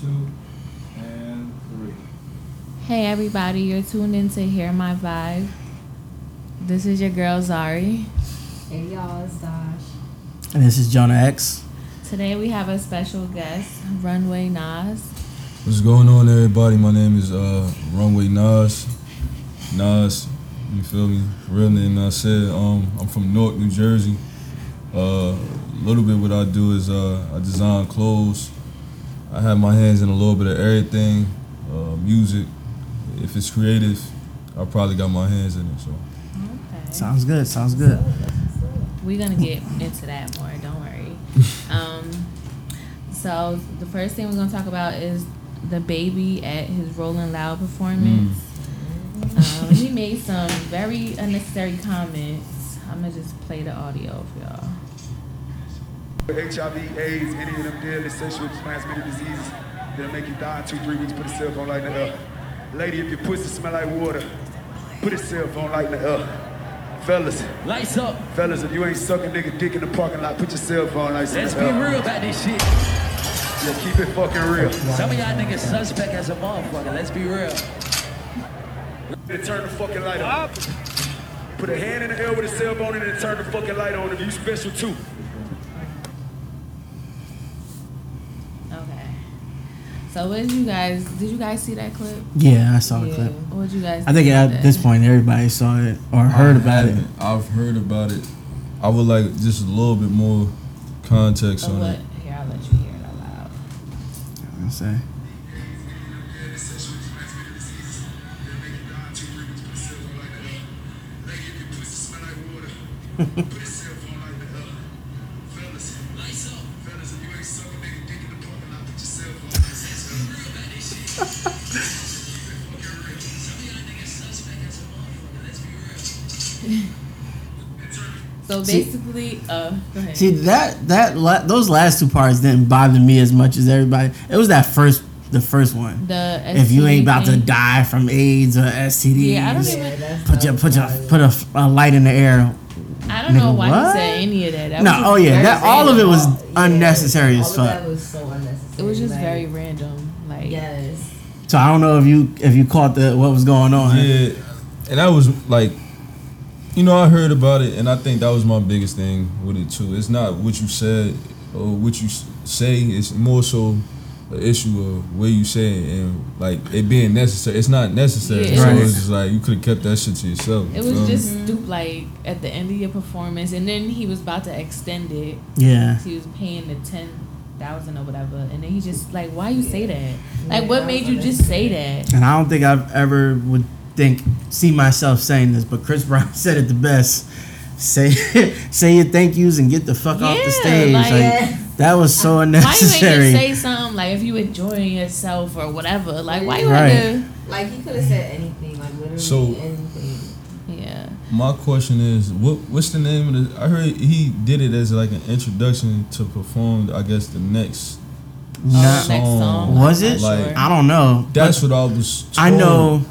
two, and three. Hey everybody, you're tuned in to Hear My Vibe. This is your girl Zari. Hey y'all, it's Dash. And this is Jonah X. Today we have a special guest, Runway Nas. What's going on, everybody? My name is uh, Runway Nas. Nas, you feel me? Real name I said. Um, I'm from Newark, New Jersey. Uh, a little bit what I do is uh, I design clothes. I have my hands in a little bit of everything. Uh, music. If it's creative, I probably got my hands in it. So. Okay. Sounds good. Sounds good. We're gonna get into that more. Don't worry. um, so the first thing we're gonna talk about is DaBaby at his Rolling Loud performance. Um, he made some very unnecessary comments. I'm gonna just play the audio for y'all. HIV, AIDS, any of them deadly sexually transmitted diseases that'll make you die in two, three weeks, put a cell phone light in the air. Lady, if your pussy smell like water, put a cell phone light in the air. Fellas, Lights up. fellas, if you ain't sucking nigga dick in the parking lot, put your cell phone lights in Let's be real about this shit. Yeah, keep it fucking real. Some of y'all niggas suspect as a motherfucker. Let's be real. Then turn the fucking light on. Put a hand in the air with a cell phone and then turn the fucking light on if you special too. Okay. So what did you guys? Did you guys see that clip? Yeah, I saw the clip. What did you guys? I think at that? this point everybody saw it or heard I about it. I've heard about it. I would like just a little bit more context Of on what? it. Here, I'll let you hear it out loud. I'll say. So See- basically, uh, go ahead. See that that la- those last two parts didn't bother me as much as everybody. It was that first the first one. the if you ain't about to die from AIDS or STDs, Yeah, I don't even. that's put your put your put a, a light in the air. I don't know why what? he said any of that. that No, oh yeah, that all of it was Yeah, unnecessary all as of fuck. That was so unnecessary. It was just like, very random. Like, Yes. So I don't know if you if you caught the what was going on. Yeah, and that was like, you know, I heard about it, and I think that was my biggest thing with it too. It's not what you said or what you say. It's more so an issue of where you say it and like it being necessary. It's not necessary. Yeah, it so was- it's just like you could have kept that shit to yourself. it was feel me? just stupid. Like at the end of your performance, and then he was about to extend it. Yeah. He was paying the ten thousand or whatever, and then he just like, why you say that? Like, what made you just say that? And I don't think I've ever would think see myself saying this, but Chris Brown said it the best. Say say your thank yous and get the fuck off the stage. like- Like, that was so unnecessary. Why you ain't say something like if you enjoying yourself or whatever? Like, why you Right. had Like he could have said anything, like literally So- anything. Yeah. My question is, what what's the name of the? I heard he did it as like an introduction to perform. I guess the next. Nah, Oh, next song. song. Was it? Like- sure. I don't know. That's But what I was. Told. I know.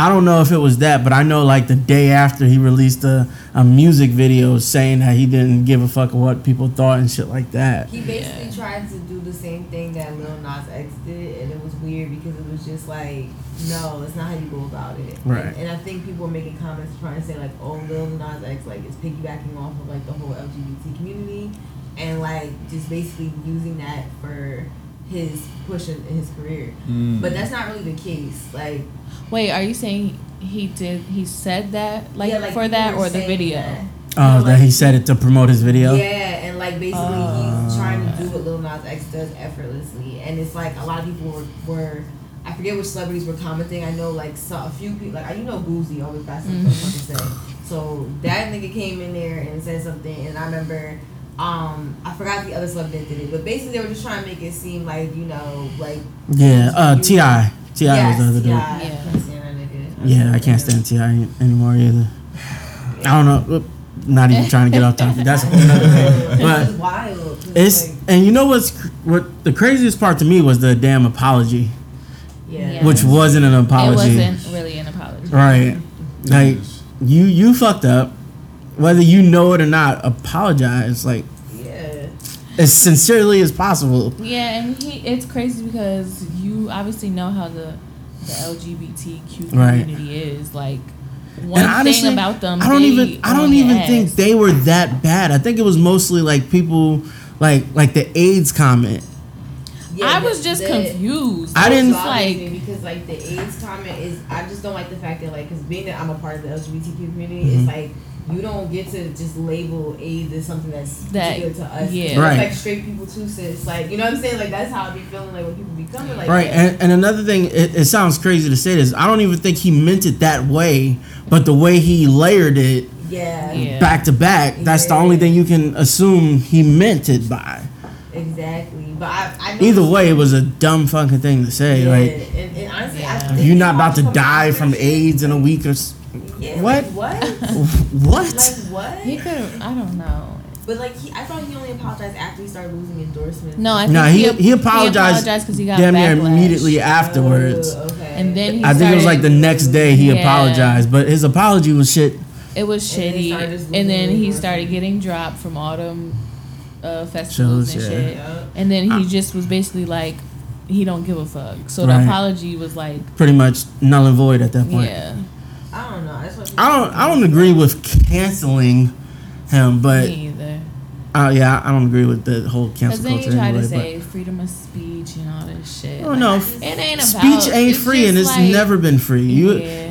I don't know if it was that, but I know like the day after he released a, a music video saying that he didn't give a fuck what people thought and shit like that. He basically tried to do the same thing that Lil Nas X did, and it was weird because it was just like, no, it's not how you go about it. Right. And, and I think people were making comments trying to say like, oh, Lil Nas X like is piggybacking off of like the whole LGBT community, and like just basically using that for his push in in his career. Mm. But that's not really the case. Like, Wait, are you saying he did? He said that like, yeah, like for that or the video? that. Oh, You know, that like, he said it to promote his video. Yeah, and like basically Uh. he's trying to do what Lil Nas X does effortlessly, and it's like a lot of people were, were I forget which celebrities were commenting. I know like so, a few people, like you know Boosie always got something Mhm. to say. So that nigga came in there and said something, and I remember. Um, I forgot the other celebrity that did it, but basically they were just trying to make it seem like you know, like Yeah, uh, T.I. T.I. Yes, was the other dude. T.I. Yeah. I can't stand. Yeah, I can't stand T.I. anymore either. I don't know. Not even trying to get off topic. That's a whole nother thing. It's But just it's like, and you know what's what the craziest part to me was the damn apology, yeah. Yeah. which wasn't an apology It wasn't really an apology. Right. Like you you fucked up. Whether you know it or not, apologize. Like Yeah. as sincerely as possible. Yeah, and he it's crazy because you obviously know how the the LGBTQ Right. community is. Like one and honestly, thing about them, I don't even I don't even ass. think they were that bad. I think it was mostly like people like like the AIDS comment. I was just confused. I didn't- like because like the AIDS comment is I just don't like the fact that like because being that I'm a part of the LGBTQ community, Mm-hmm. it's like you don't get to just label AIDS as something that's That- particular to us. yeah. It Right. affects straight people too, sis. Like you know what I'm saying? Like that's how I be feeling like when people be coming like Right, and, and another thing, it, it sounds crazy to say this. I don't even think he meant it that way, but the way he layered it yeah, Yeah. back to back, that's the only thing you can assume he meant it by. exactly. But I, I know Either way, it was a dumb fucking thing to say. yeah, Like, and, and honestly, I think you're not about to die from. AIDS in a week or s- Yeah, What? Like, what? what? like what? he could have. I don't know. But like he, I thought he only apologized after he started losing endorsements. No, I think No, he he apologized, because he got damn near immediately afterwards. Oh, okay. And then he I think it was like the next day he Yeah. apologized, but his apology was shit. It was And then shitty, and then he started getting dropped from autumn uh, festivals Shows, and yeah. shit. Yeah. And then he just was basically like, he don't give a fuck. So Right. the apology was like, Pretty much null and void at that point. yeah, I don't know. That's what I don't I don't agree with canceling him, but me either. uh, yeah, I don't agree with the whole Because cancel then you culture try anyway. to say freedom of speech and all this shit. Oh Like, no, it ain't about speech ain't free, and it's like- never been free. You. Yeah.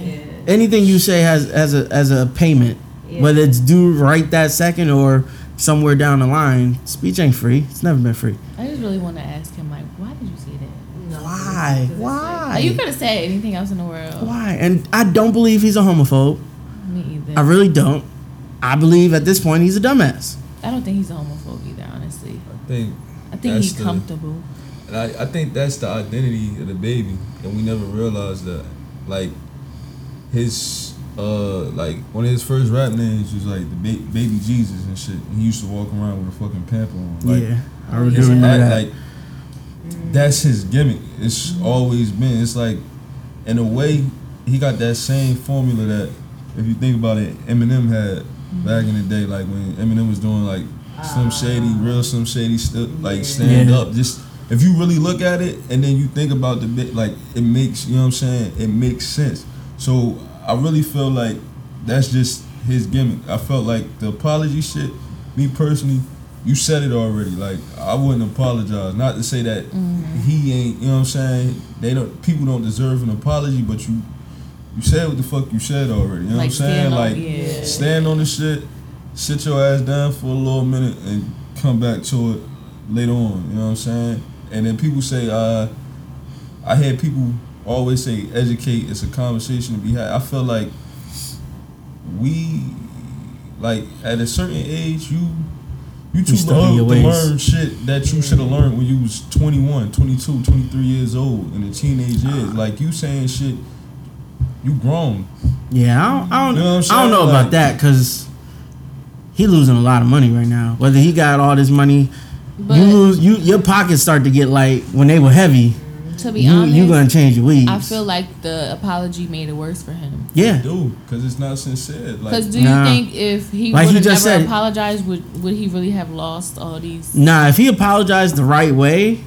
anything you say has as a as a payment, Yeah. whether it's due right that second or somewhere down the line. Speech ain't free. It's never been free. I just really want to ask him like, why did you say that? No, Why? because it's like- Why? Like, you could have said anything else in the world. Why? And I don't believe he's a homophobe. Me either. I really don't. I believe at this point he's a dumbass. I don't think he's a homophobe either. Honestly, I think, I think That's he's the- comfortable. and I, I think that's the identity of DaBaby, and we never realized that. Like, his uh, like one of his first rap names was like the ba- baby Jesus and shit. And he used to walk around with a fucking pamper on. Like, yeah, I his do remember that. Like, that's his gimmick. It's always been. It's like, in a way, he got that same formula that, if you think about it, Eminem had back in the day. Like when Eminem was doing like Slim ah. Shady, real Slim Shady, st- like stand Yeah. up. Just if you really look at it, and then you think about the bit, like it makes you know what I'm saying. It makes sense. So I really feel like that's just his gimmick. I felt like the apology shit. Me personally, you said it already. Like I wouldn't apologize. Not to say that he ain't. You know what I'm saying? They don't. People don't deserve an apology, but you. You said what the fuck you said already. You know Like, what I'm saying? stand on- Like yeah. stand on the shit, sit your ass down for a little minute, and come back to it later on. You know what I'm saying? And then people say, uh, I hear people always say, educate. It's a conversation to be had. I feel like we, like at a certain age, you. You too stuck in young your to ways. learn shit that you should have mm. learned when you was 21, 22, 23 years old in the teenage years. Ah. Like you saying shit, you grown. Yeah, I don't, I don't, You know I'm don't know saying? about Like- that because he losing a lot of money right now. Whether he got all this money, But you lose, you your pockets start to get like when they were heavy. To be You honest, you gonna change your weeds. I feel like the apology made it worse for him. yeah. do because it's not sincere. Like Because do you Nah. think if he Like would he have never just said- apologized, would would he really have lost all these? Nah, if he apologized the right way,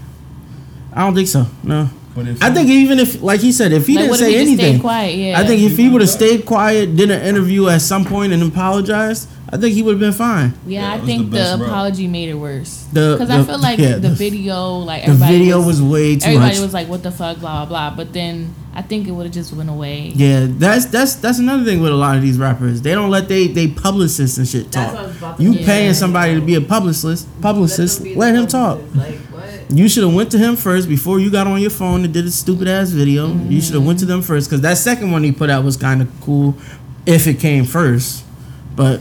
I don't think so. No, but if I you- think even if, like he said, if he like, didn't say he anything, quiet? Yeah, I think if he would have stayed quiet, did an interview at some point and apologized, I think he would have been fine. Yeah, Yeah, I think the the, apology made it worse. The- Because I feel like yeah, the, the- video, like The video was, way too everybody much. was like, "What the fuck?" Blah blah blah. But then I think it would have just went away. yeah, that's that's that's another thing with a lot of these rappers. They don't let they they publicists and shit talk. what I was about to You paying somebody to be a publicist, publicist, them be let the him talk. Like what? You should have went to him first before you got on your phone and did a stupid ass video. You should have went to them first because that second one he put out was kind of cool, if it came first. But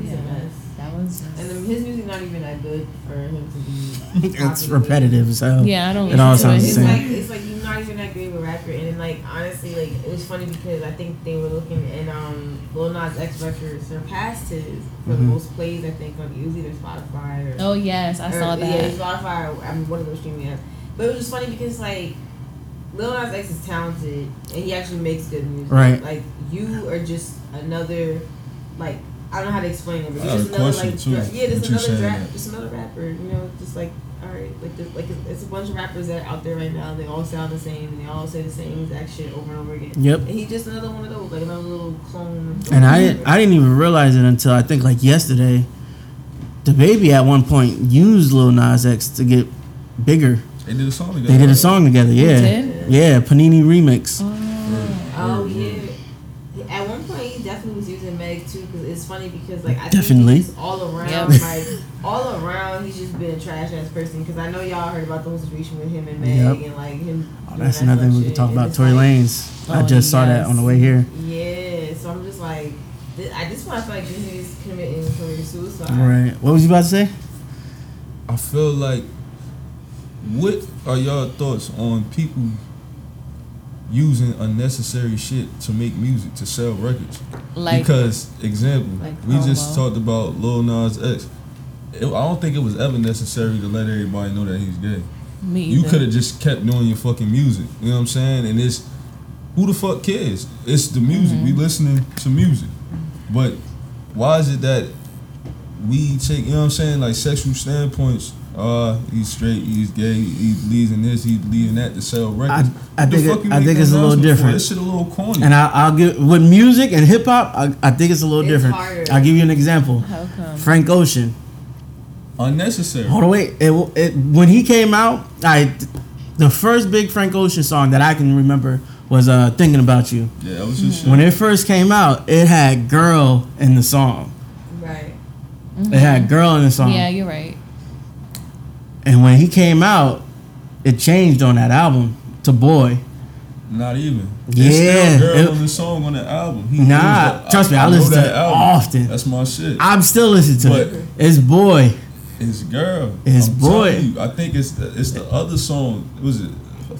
He's a mess. That was. And then his music not even that good for him to be. it's repetitive so. Yeah, I don't. It all listen to sounds it. It's like same. it's like you're not even that great of a rapper, and then like honestly, like it was funny because I think they were looking and um Lil Nas X record surpassed his for the Mhm. most plays I think on it was either Spotify or Oh yes, I or- saw Yeah, that. Spotify. Or, I mean, one of those streaming apps. But it was just funny because like Lil Nas X is talented and he actually makes good music. Right. Like you are just another like I don't know how to explain it, but I have just a another like dra- yeah, just you another saying rap, that. just another rapper. You know, just like all right, like the, like it's, it's a bunch of rappers that are out there right now. They all sound the same, and they all say the same exact shit over and over again. Yep. And he's just another one of those, like another little clone. And I didn't, I didn't even realize it until I think like yesterday. DaBaby at one point used Lil Nas X to get bigger. They did a song together. They did a song together. Yeah, did? yeah. Panini remix. Oh, oh yeah. At one point, he definitely was using Meg too, because it's funny because like I Definitely. think he's all around, Yep. like all around, he's just been a trash ass person. Because I know y'all heard about the whole situation with him and Meg Yep. and like him. Oh, that's that another thing we could talk about. it's Tory like- Lanez. I Oh, just saw that on the way here. Yeah, so I'm just like, th- I just want to feel like this is committing career suicide. Right. What was you about to say? I feel like, what are y'all thoughts on people using unnecessary shit to make music to sell records? Like because example, like we just talked about Lil Nas X. It, I don't think it was ever necessary to let everybody know that he's gay. me. You could have just kept doing your fucking music. You know what I'm saying? And it's who the fuck cares? It's the music. We Mm-hmm. listening to music. But why is it that we take you know what I'm saying, like sexual standpoints, uh, he's straight, he's gay, he believes in this, he believes in that to sell records. I What the think it- you I think it's a little announcement different. This shit a little corny. And I, I'll give with music and hip hop. I, I think it's a little It's different. harder. I'll give you an example. How come? Frank Ocean. Unnecessary. Hold on, wait. It, it, when he came out, I the first big Frank Ocean song that I can remember was uh, "Thinking About You." Yeah, that was just shit. When it first came out, it had "Girl" in the song. Right. It had "Girl" in the song. Yeah, you're right. And when he came out, it changed on that album to "Boy." Not even. Yeah, There's still girl it- on the song on the album. He Nah, knows trust me, I know listen to that it album. often. That's my shit. I'm still listening to But- it. It's "Boy." It's girl. It's I'm boy. You, I think it's the, it's the other song. Was it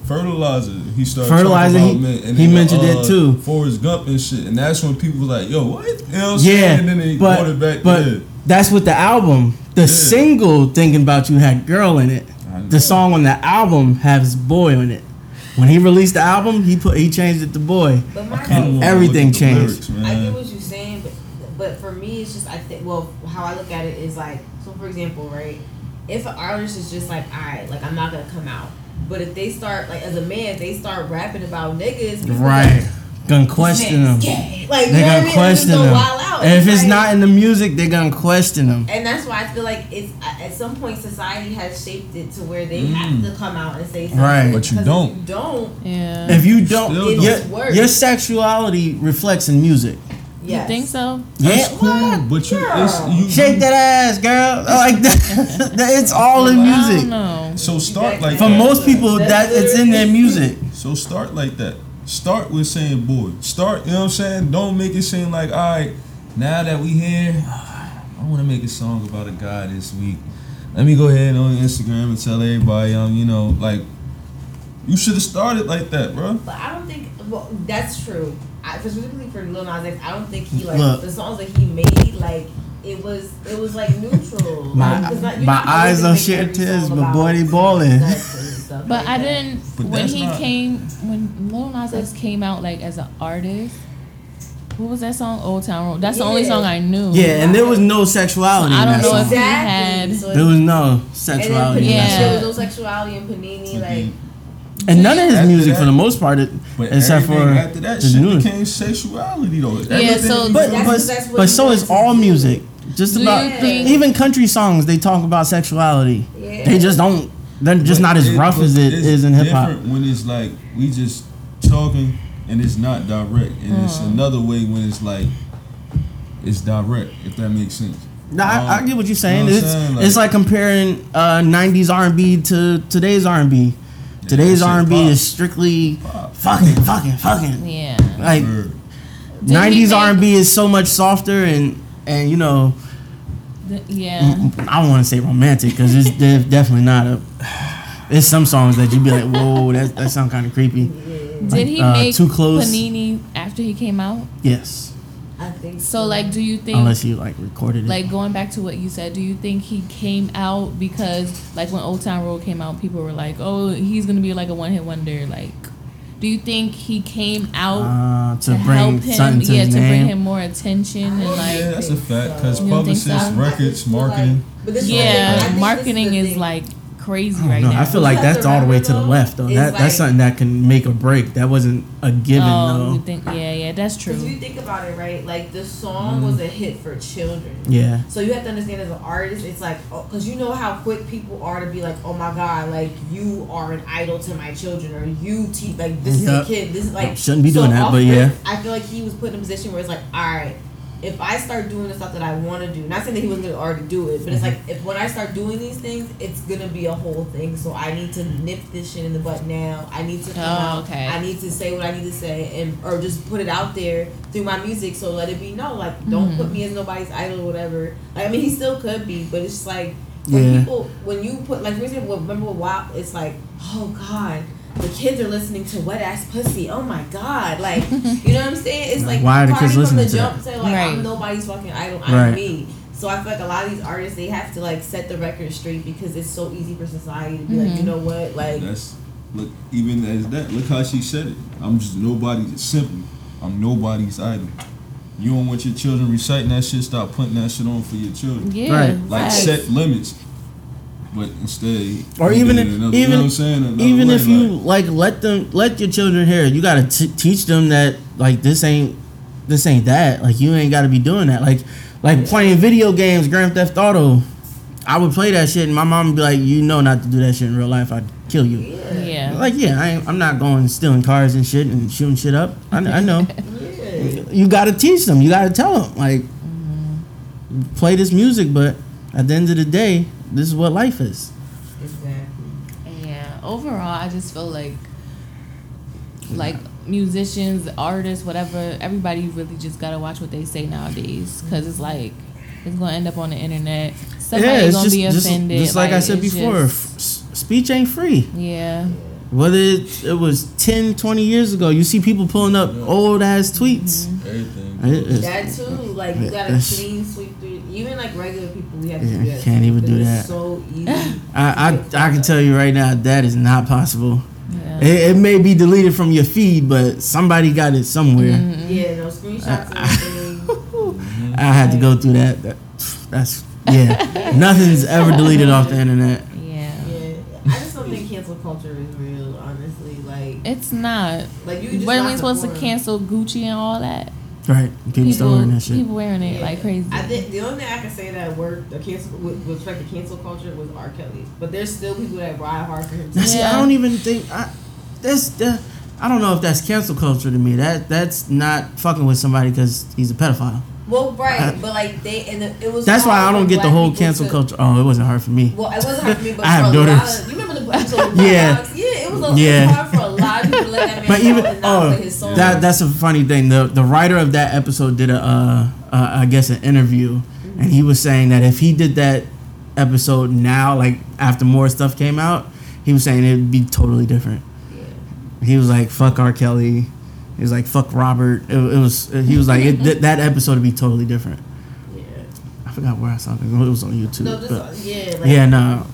Fertilizer? He started Fertilizer, talking he- about, man, and he then, mentioned it uh, too. Forrest Gump and shit, and that's when people was like, "Yo, what?" You know what I'm Yeah, saying? And then they brought it but back. but yeah. that's what the album. The single "Thinking About You" had "Girl" in it. The song on the album has "Boy" in it. When he released the album, he put he changed it to "Boy." But my I thing- everything look at the changed. lyrics, I get what you're saying, but but for me, it's just I think. Well, how I look at it is like, so for example, right? If an artist is just like, all right, like I'm not gonna come out, but if they start like as a man, they start rapping about niggas, people Right. like, Gonna question them. gay." Like They're know what I gonna mean? question them. out. And if it's not in the music, they're gonna question them. and that's why I feel like it's at some point society has shaped it to where they Mm. have to come out and say something. Right. But you don't. If you don't, Yeah. If you don't, Still don't. your, It's worse. your sexuality reflects in music. Yes. You think so? Yeah, That's cool, what? but you, Girl. it's, you Shake that ass, girl. Like that. it's all in I music. don't know. So start like For that. most people, that it's in their music. So start like that. Start with saying boy. Start, you know what I'm saying? Don't make it seem like, all right, now that we here, I want to make a song about a guy this week. Let me go ahead on Instagram and tell everybody, um, you know, like, you should have started like that, bro. But I don't think well that's true. I, specifically for Lil Nas X, I don't think he like Look. the songs that he made like it was it was like neutral. My- like, 'cause not- you're my not eyes really don't shed tears, song but about boy, they ballin'. sex and stuff But like I that. didn't. But when he not- came, when Lil Nas X came out like as an artist, what was that song? Old Town Road. That's the only song I knew. Yeah, and there was no sexuality I in don't that know song. if he had. So There was no sexuality Panini, in that Yeah. song. there was no sexuality in Panini. Like And none of his music, that- for the most part, it, But except for after that his shit new. became sexuality, though. Yeah, Everything so- But That's- but, that's but so is all do. music. Just Do about think- even country songs, they talk about sexuality. Yeah. They just don't. They're just But not as it- rough as it's in hip hop. different When it's like we just talking and it's not direct, and it's Mm. another way when it's like it's direct. If that makes sense. Nah, I, I Um, get what you're saying. you know what it's I'm saying? it's Like- like comparing uh, '90s R&B to today's R&B. Today's R&B is strictly Pop. fucking, fucking, fucking. Yeah. Like Word. Did he '90s R&B is so much softer and and you know Th- Yeah. I don't want to say romantic because it's de- definitely not a. There's some songs that you'd be like, whoa, that that sound kind of creepy. Did he uh, make Too Close? Panini after he came out? Yes, I think So like, do you think unless you like recorded it. like going back to what you said, do you think he came out because like when Old Town Road came out, people were like, "Oh, he's gonna be like a one hit wonder." Like, Do you think he came out Uh, to, to, bring help him? something to yeah, his to name. bring him more attention and I Yeah, like. that's a fact. Because You publicists, so? records, I feel like- marketing. but this is the thing, I Yeah, marketing the is like crazy I right know. now. I feel like that's all the way to the left though. though, That it's that's something that can make or break. That wasn't a given oh, though. you think? Yeah, yeah, that's true. Because if you think about it, right? Like the song mm-hmm. was a hit for children. Yeah. So you have to understand as an artist, it's like, oh, because you know how quick people are to be like, oh my god, like you are an idol to my children, or you teach, like this Yup. is a kid, this is like Shouldn't be doing that, but yeah. I feel like he was put in a position where it's like, all right, if I start doing the stuff that I want to do, not saying that he wasn't gonna already do it, but it's Mm-hmm. like if when I start doing these things, it's gonna be a whole thing. So I need to nip this shit in the butt now. I need to come Oh, out. okay. I need to say what I need to say, and or just put it out there through my music. So let it be known, like don't Mhm. put me as nobody's idol or whatever. Like I mean, he still could be, but it's just like when Yeah. people when you put like for example, remember what WAP? It's like oh god. The kids are listening to wet ass pussy. Oh my god! Like, you know what I'm saying? It's like Why are the Cardi kids from listening the to jump said like Right. I'm nobody's fucking idol. I'm Right. me. So I feel like a lot of these artists they have to like set the record straight because it's so easy for society to be like, Mhm. you know what, like That's look even as that. Look how she said it. I'm just nobody. Simply, I'm nobody's idol. You don't want your children reciting that shit. Stop putting that shit on for your children. yeah, Right. Like facts. set limits. But instead, Or even if- another- even- you know what I'm saying? Another Even way, if you like let them let your children hear you gotta t- teach them that like this ain't this ain't that. Like you ain't got to be doing that. Like like playing video games, Grand Theft Auto. I would play that shit, and my mom would be like, "You know not to do that shit in real life. I'd kill you." yeah. Like, yeah, I ain't, I'm not going stealing cars and shit and shooting shit up. I, I know. yeah. you got to teach them. You got to tell them like, mm-hmm. play this music, but at the end of the day, this is what life is. Exactly. Yeah. Overall, I just feel like, like musicians, artists, whatever, everybody really just gotta watch what they say nowadays, because it's like it's gonna end up on the internet. Somebody's gonna be offended. just like, I said it's before, just- f- s- speech ain't free. yeah. Whether it, it was 10, 20 years ago, you see people pulling up old ass tweets. Mm-hmm. everything. It- it's- That too, like you gotta clean sweep through. Even like regular people, we have to Yeah, do that. can't even do that. It's so easy. I, I, I can tell you right now, that is not possible. Yeah. It, it may be deleted from your feed, but somebody got it somewhere. Mm-hmm. Yeah, no screenshots and everything. I had to go through that. that that's yeah. Nothing's ever deleted off the internet. Yeah. Yeah, I just don't think cancel culture is real. Honestly, like, It's not. like you just When are we supposed to cancel Gucci and all that? Right. People, still wearing that shit. people wearing it like crazy. I think the only thing I can say that worked the cancel with, with respect to cancel culture was R. Kelly, but there's still people that ride hard for him. Now, see, I don't even think I. That's that. I don't know if that's cancel culture to me. That that's not fucking with somebody because he's a pedophile. Well, right, I- but like they and the, it was. That's why I don't get the whole cancel to- culture. Oh, it wasn't hard for me. Well, it wasn't hard for me, but I have for a lot daughters. of, you remember the episode of Black Yeah. Yeah, it was, a, Yeah. hard for a lot of people let that man But even oh, his song. that that's a funny thing. The the writer of that episode did a uh, uh, I guess an interview, and he was saying that if he did that episode now, like after more stuff came out, he was saying it'd be totally different. He was like, "Fuck R. Kelly." He was like, "Fuck Robert." It, it was. He was like, it, th- "That episode would be totally different." yeah. I forgot where I saw it. It was on YouTube. No, but- yeah, like, yeah, no.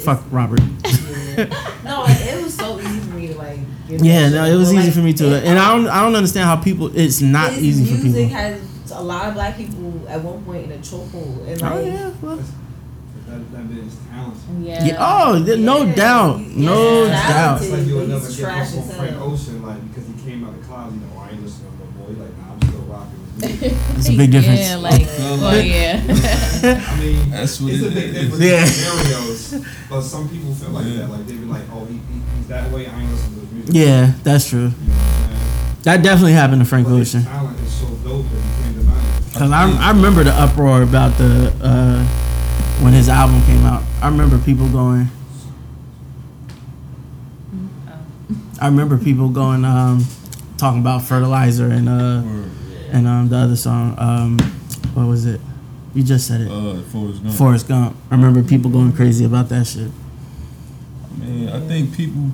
Fuck Robert. Yeah. no, like, it was so easy for me to like. Get yeah, no, it was But, easy like, for me too, it- and I don't, I don't understand how people. It's not his easy for people. music people. has a lot of black people at one point in a chokehold, and oh, like, Oh yeah, well, That, that bitch is talented. yeah. yeah. Oh, th- no Yeah. doubt, no Yeah. doubt. It's like you'll never get trash up on as Frank. Ocean, like, because he came out of the clouds, you know, oh, I ain't listening to no boy. He's like, nah, I'm still rocking with music. It's a big difference. Yeah, like, feel well, like- yeah. I mean, That's what it's it a big is. difference Yeah. in scenarios, but some people feel like Yeah. that. Like, they be like, oh, he, he, he's that way, I ain't listening to his music. Yeah, that's true. You know what I'm saying? That definitely happened to Frank But Ocean. talent is so dope that you can't deny it. Cause I, I remember the uproar about the uh, when his album came out. I remember people going. I remember people going um, talking about fertilizer and uh, and um, the other song. Um, what was it? You just said it. Uh, Forrest Gump. Forrest Gump. I remember people going crazy about that shit. Man, I think people,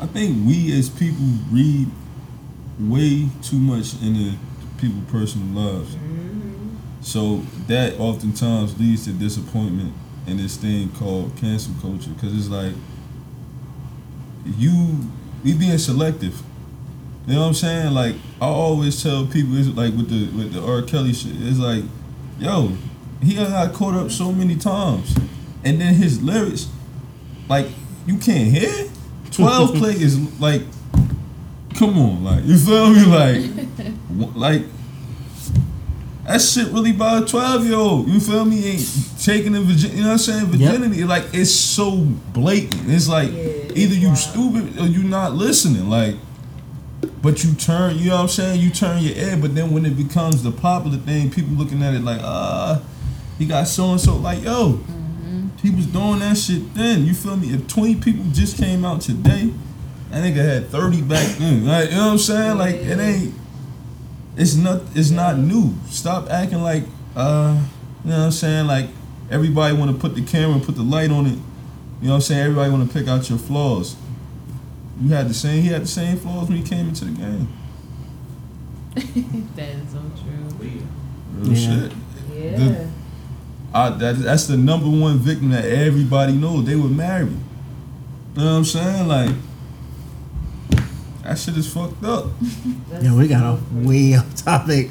I think we as people read way too much into people's personal lives. So that oftentimes leads to disappointment in this thing called cancel culture. Because it's like, you, we being selective. You know what I'm saying? Like I always tell people, it's like with the with the R. Kelly shit, it's like, yo, he got caught up so many times, and then his lyrics, like you can't hear. Twelve click is like, come on, like you feel me, like, wh- like. That shit really by a 12 year old. You feel me? Ain't taking the virgin, you know what I'm saying? Virginity. Like, it's so blatant. It's like Yeah, either you wild. stupid or you not listening. Like, but you turn, you know what I'm saying? You turn your head, but then when it becomes the popular thing, people looking at it like, ah, he got so and so. Like, yo, he was doing that shit then. You feel me? If 20 people just came out today, that nigga had 30 back then. Like, you know what I'm saying? Like, it ain't, it's not, it's not new. Stop acting like, uh, you know what I'm saying? Like, everybody want to put the camera, and put the light on it. You know what I'm saying? Everybody want to pick out your flaws. You had the same. He had the same flaws when he came into the game. that is so true. Real Yeah. shit. Yeah. The- I, that, that's the number one victim that everybody knows. They were married. You know what I'm saying? Like that shit is fucked up. That's Yeah, we got so off crazy. way off topic.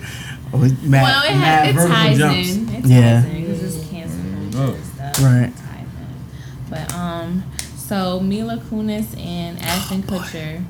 With Matt, well, it, Matt ha- it ties jumps. in. It ties Yeah. in because it's cancel culture mm-hmm. and stuff. Right. It ties in. But um, so Mila Kunis and Ashton oh, Kutcher,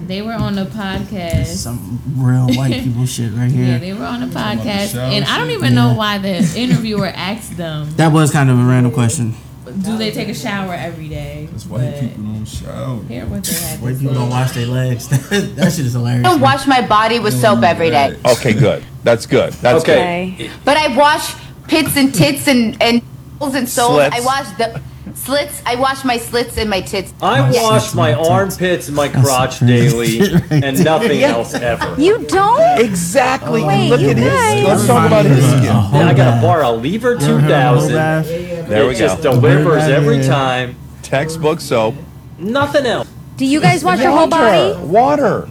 they were on the podcast. Some real white people shit right here. Yeah, they were on the talking about the podcast, shower and I don't shit? even know why the interviewer asked them, That was kind of a random question. "Do they take a shower every day?" That's why But people don't shower. Hear what they had White people don't wash their legs. that shit is hilarious. I don't wash my body with soap every day. Okay, good. That's good. That's Okay. But I wash pits and tits and and holes and soles. Slits. I wash the slits. I wash my slits and my tits. I My wash my my armpits and my crotch daily and nothing Yeah. else ever. You don't? Exactly. Wait, and look you at his. guys- Let's talk about his skin. Yeah, I got bath. to borrow a Lever You ever heard of a whole 2000. bath? Yeah, yeah. There we it just go. delivers every time. Textbook soap. Nothing else. Do you guys wash your whole body? Water.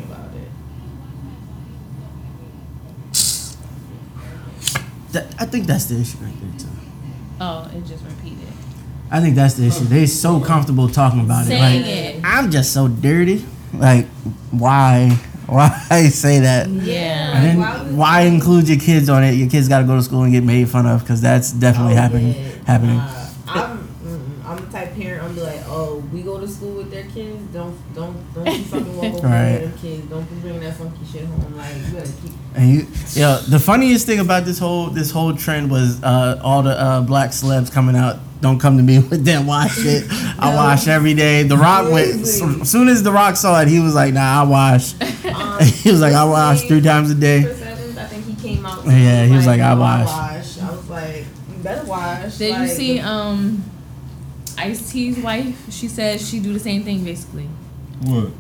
That- I think that's the issue right there too. Oh, it just repeated. I think that's the issue. They're so comfortable talking about it. Like it. I'm just so dirty. Like why? Why say that? Yeah. And then Why why include your kids on it? Your kids got to go to school and get made fun of because that's definitely Oh, happening. yeah. Happening. Nah, I'm. I'm the type parent. I'm be like, oh, we go to school with their kids. Don't, don't, don't you fucking walk over Right. with them kids. Don't be bringing that funky shit home. Like, you gotta keep. And you, yo, the funniest thing about this whole this whole trend was uh, all the uh, black celebs coming out. Don't come to me with that wash shit. I wash every day. The Rock went. Seriously. As soon as The Rock saw it, he was like, "Nah, I wash." Um, he was like, "I wash three times a day." Chris I think he came out. Yeah, he was like, I wash." wash. I was like, you better wash. Did you see the- um Ice T's wife? She said she do the same thing basically. What?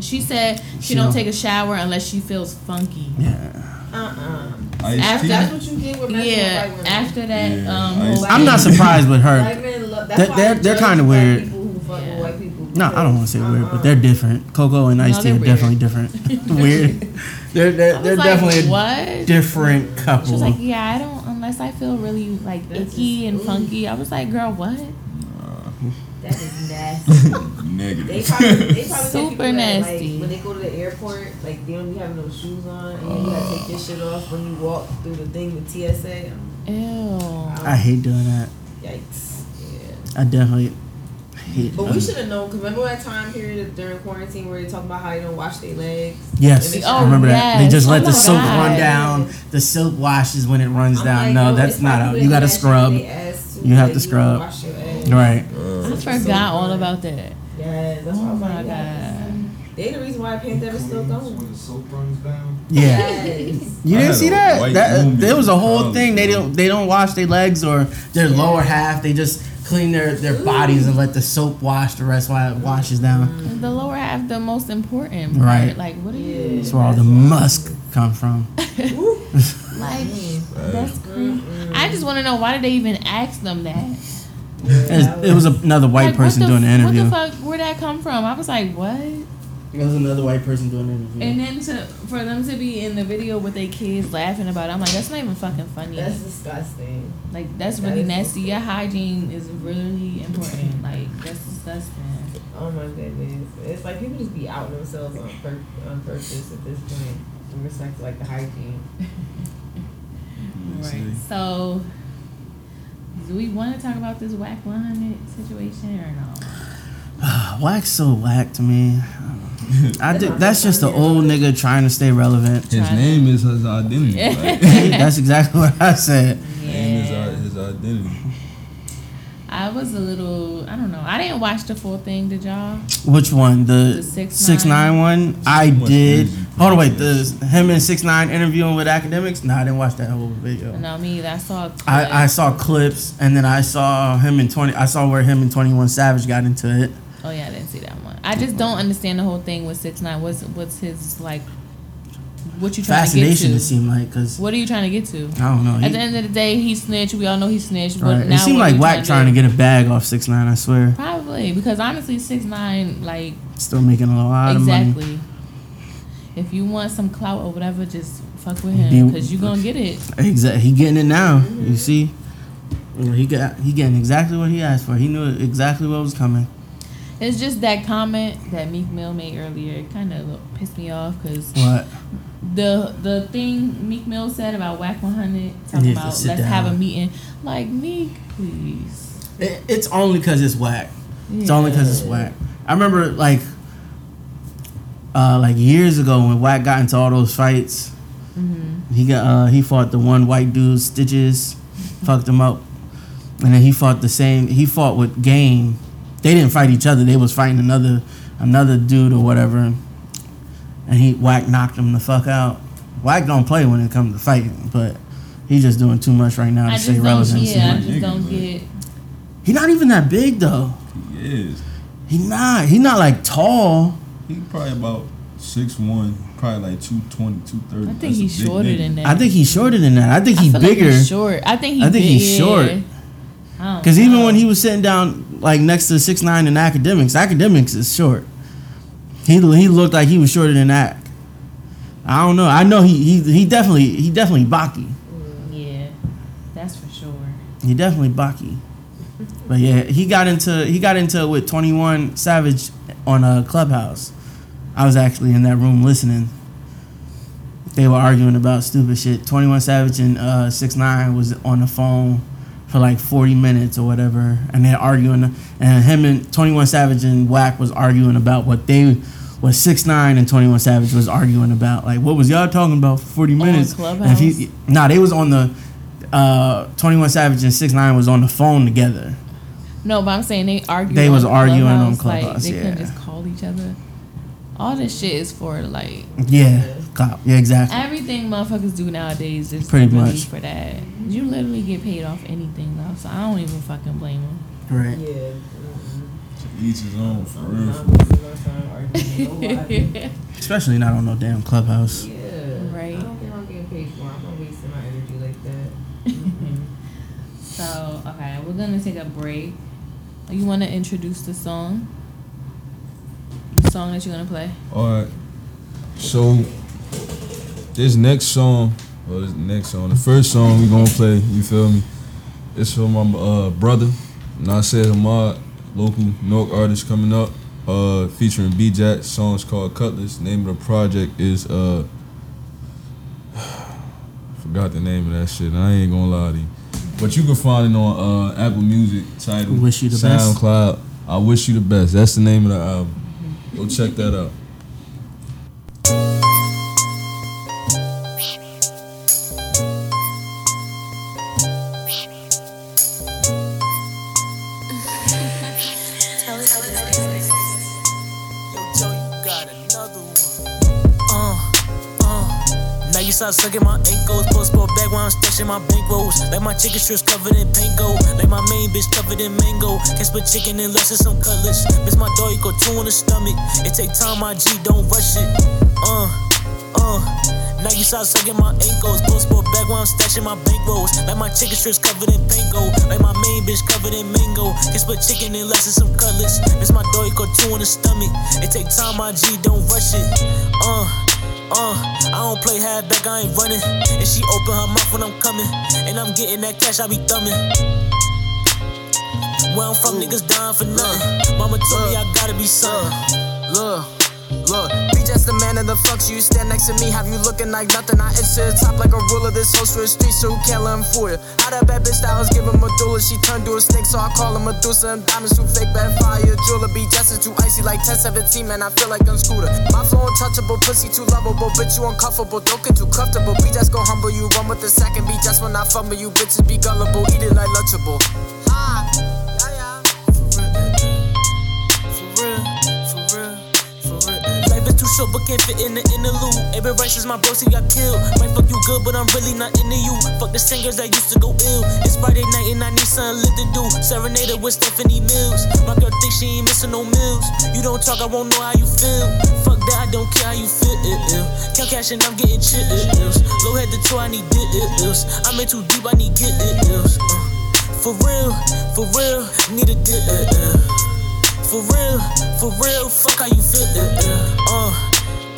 She said she, She don't don't- take a shower unless she feels funky. Yeah. Uh-uh. Ice After- tea? That's what you get with messing with Yeah. white women. After that, Yeah, um, Ice whole T. I'm not surprised with her. Black men love, that's They're- why they're- they're kinda weird. People who fuck Yeah. white people No, I don't want to say weird, but they're Uh-uh. different. Coco and Ice No, T are weird. definitely different. weird. They're they're, they're like, definitely a what? different She couple. was like, yeah, I don't unless I feel really like That's icky and ooh. funky. I was like, girl, what? That is nasty. They probably, they probably Super people that, nasty. Like, when they go to the airport, like they don't be having no shoes on, and you gotta take your shit off when you walk through the thing with TSA. Ew. I hate doing that. Yikes. Yeah. I definitely hate. It. But we um, should have known because remember that time period during quarantine where they talk about how you don't wash their legs. Yes, And they I Oh, remember that. They yes. just let Oh the soap God. run down. The soap washes when it runs I'm down. like, no, that's not probably out. You gotta scrub. in their ass, too, You have like, to scrub. wash your ass. Right. Uh, I forgot all about that. Yeah, that's Oh why I was my like, yeah. god. They the reason why Panthera's still Queens, going. When the soap runs down. Yeah. Yes. You I didn't see that? That uh, roomie there was a whole college, thing. They don't they don't wash their legs or their lower half. They just clean their, their bodies and let the soap wash the rest while it washes down. Mm. The lower half, the most important part. Right. Like, what are Yeah. you? That's where all the musk come from. Like, that's crazy. I just want to know why did they even ask them that? It, it was another white Like, person the- doing the interview. What the fuck? Where'd that come from? I was like, what? It was another white person doing the interview. And then to for them to be in the video with their kids laughing about it, I'm like, that's not even fucking funny. That's disgusting. like, that's that really is so nasty. Your hygiene is really important. Like, that's disgusting. Oh my goodness. It's like people just be out themselves on, pur- on purpose at this point in respect to like the hygiene. Right. So, do we want to talk about this Wack 100 situation or no? Wack's so whack to me. I think that's just the old nigga trying to stay relevant. His name is his identity. Like, that's exactly what I said. name is uh, his identity. I was a little, I don't know. I didn't watch the full thing, did y'all? Which one? The, The six six nine? nine one. I much did. energy. Hold on, wait. The him and six nine interviewing with Akademiks. No, I didn't watch that whole video. No, me either. I saw. a. I, I saw clips and then I saw him and twenty. I saw where him and Twenty One Savage got into it. Oh yeah, I didn't see that one. I just don't understand the whole thing with six nine. What's what's his like? What you trying Fascination. to It get to? seemed like because What are you trying to get to? I don't know. At the end of the day, he snitched. We all know he snitched. But right. now It seemed like Wack trying to get a bag off six nine. I swear. Probably because honestly, six nine like Still making a lot of money. exactly. If you want some clout or whatever, just fuck with him because you gonna get it. Exactly. He getting it now. You see. He got he getting exactly what he asked for. He knew exactly what was coming. It's just that comment that Meek Mill made earlier. It kind of pissed me off because What? the the thing Meek Mill said about Wack 100 He talking about let's have a meeting. Like Meek, please. It, it's only because it's whack. It's only because it's Yeah. whack. I remember like, uh, like years ago when Wack got into all those fights. Mm-hmm. He got uh, he fought the one white dude Stitches, fucked him up, and then he fought the same. He fought with Game. They didn't fight each other. They was fighting another another dude or whatever, and he Wack knocked him the fuck out. Wack don't play when it comes to fighting, but he's just doing too much right now to I stay relevant. Yeah, I just niggas, don't get. He not even that big though. He is. He not. He not like tall. He probably about six one, probably like 220, 230. I think That's he's shorter nigga. than that. I think he's shorter than that. I think he's feel like bigger. he's short. I think he. I think big, he's short. yeah. I don't Because even when he was sitting down like next to six nine in Akademiks, Akademiks is short. He he looked like he was shorter than that. I don't know. I know he he, he definitely he definitely Baki. Yeah, that's for sure. He definitely Baki. But yeah, he got into he got into with Twenty One Savage on a clubhouse. I was actually in that room listening. They were arguing about stupid shit. Twenty One Savage and uh, Six Nine was on the phone for like forty minutes or whatever, and they're arguing. And him and Twenty One Savage and Wack was arguing about what they, what Six Nine and Twenty One Savage was arguing about. Like, what was y'all talking about for forty minutes? And if he, nah, they was on the. Uh, Twenty One Savage and Six Nine was on the phone together. No, but I'm saying they argued. They on was arguing on Clubhouse, like, Clubhouse, they couldn't just call each other. All this shit is for like Yeah, cop. Yeah, exactly. everything motherfuckers do nowadays. Is Pretty much. for that. You literally get paid off anything though, so I don't even fucking blame them. Right. Yeah. each his own, for real. not listening to my son arguing. Nobody. Especially not on no damn clubhouse. Yeah. Right. I don't think I'm getting paid for. it. I'm not wasting my energy like that. So okay, we're gonna take a break. You want to introduce the song? The song that you're gonna play. All right. So this next song, or this next song, the first song we gonna play, you feel me? It's from my uh, brother, Nasir Hamad, local Newark artist coming up, uh, featuring B Jack. Song's called Cutlass. Name of the project is uh, forgot the name of that shit. I ain't gonna lie to you, but you can find it on uh, Apple Music, title, Wish You the Best. SoundCloud. I wish you the best. That's the name of the album. Go check that out. Start sucking my ankles. Post sport back while I'm stashing my bankrolls. Like my chicken strips covered in panko. Like my main bitch covered in mango. Can't split chicken unless it's some cutlets. Miss my dog, you go two in the stomach. It take time, my G, don't rush it. Uh, uh. Now you start sucking my ankles. Post sport back while I'm stashing my bankrolls. Like my chicken strips covered in panko. Like my main bitch covered in mango. Can't split chicken unless it's some cutlets. Miss my dog, you go two in the stomach. It take time, my G, don't rush it. Uh. Uh, I don't play halfback, I ain't running. And she open her mouth when I'm coming. And I'm getting that cash, I be thumbing. Where I'm from, niggas dying for nothing. Mama told me I gotta be something. Look, look, the man in the fucks. You stand next to me, have you looking like nothing. I itch to the top like a ruler. This host for the streets, so who can't let him fool you? How that bad bitch that I was giving Medulla, she turned to a snake, so I call her Medusa. And diamonds too fake, bad fire, jeweler. Be just too icy like 1017, man. I feel like I'm scooter. My flow untouchable, pussy too lovable, bitch you uncomfortable, don't get too comfortable. Be just go humble you, run with the second. Be just when I fumble you, bitches be gullible, eat it like lunchable. Too short, but can't fit in the interlude. Every right since my bro he got killed. Might fuck you good, but I'm really not into you. Fuck the singers that used to go ill. It's Friday night and I need something lit to do. Serenaded with Stephanie Mills. My girl think she ain't missing no meals. You don't talk, I won't know how you feel. Fuck that, I don't care how you feel. Count cash and I'm getting chills. Low head the tour, I need deals. I'm in too deep, I need get. Uh, for real, for real, need a deal. For real, for real, fuck how you feel.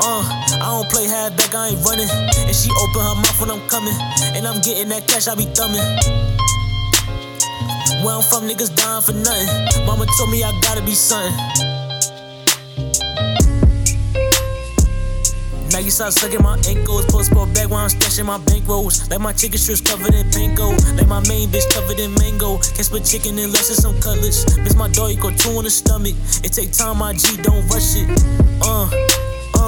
Uh, I don't play halfback, I ain't running. And she open her mouth when I'm coming. And I'm getting that cash, I be thumbing. Where I'm from, niggas dying for nothing. Mama told me I gotta be something. Nike socks sucking my ankles. Post sport bag while I'm stashing my bankrolls. Like my chicken strips covered in panko. Like my main bitch covered in mango. Can't split chicken unless it's some cutlets. Miss my dog, you go two in the stomach. It take time, my G, don't rush it. Uh,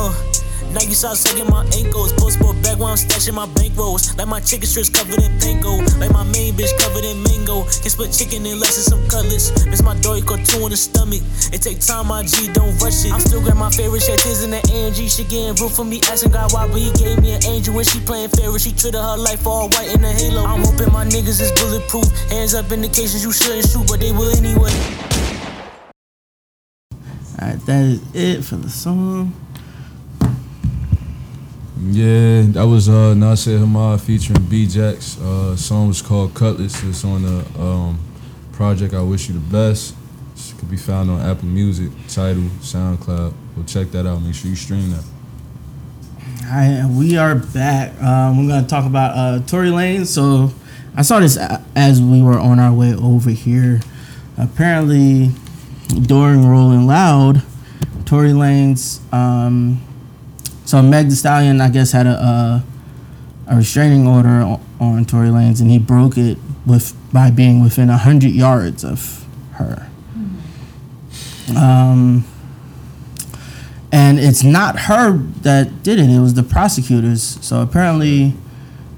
uh. Nike socks sucking my ankles. Post sport bag while I'm stashing my bankrolls. Like my chicken strips covered in panko. Like my main bitch covered in mango. Can't split chicken unless it's some cutlets. Miss my dog, you go two in the stomach. It take time, my G, don't rush it. I'm still got my favorite shit is in the AMG. She getting root for me, asking God why, but he gave me an angel when she playing fair. She treated her life all white in a halo. I'm hoping my niggas is bulletproof. Hands up indications you shouldn't shoot, but they will anyway. Alright, that is it for the song. Yeah, that was uh Nasir Hamad featuring B Jax. Uh song was called Cutlass. It's on the um project I Wish You the Best. It could be found on Apple Music, Tidal, SoundCloud. Go check that out. Make sure you stream that. Alright, we are back. Um, we're gonna talk about uh, Tory Lanez. So I saw this as we were on our way over here. Apparently, during Rolling Loud, Tory Lanez um, so Meg Thee Stallion, I guess, had a a, a restraining order on, on Tory Lanez, and he broke it with by being within hundred yards of her. Um, and it's not her that did it; it was the prosecutors. So apparently,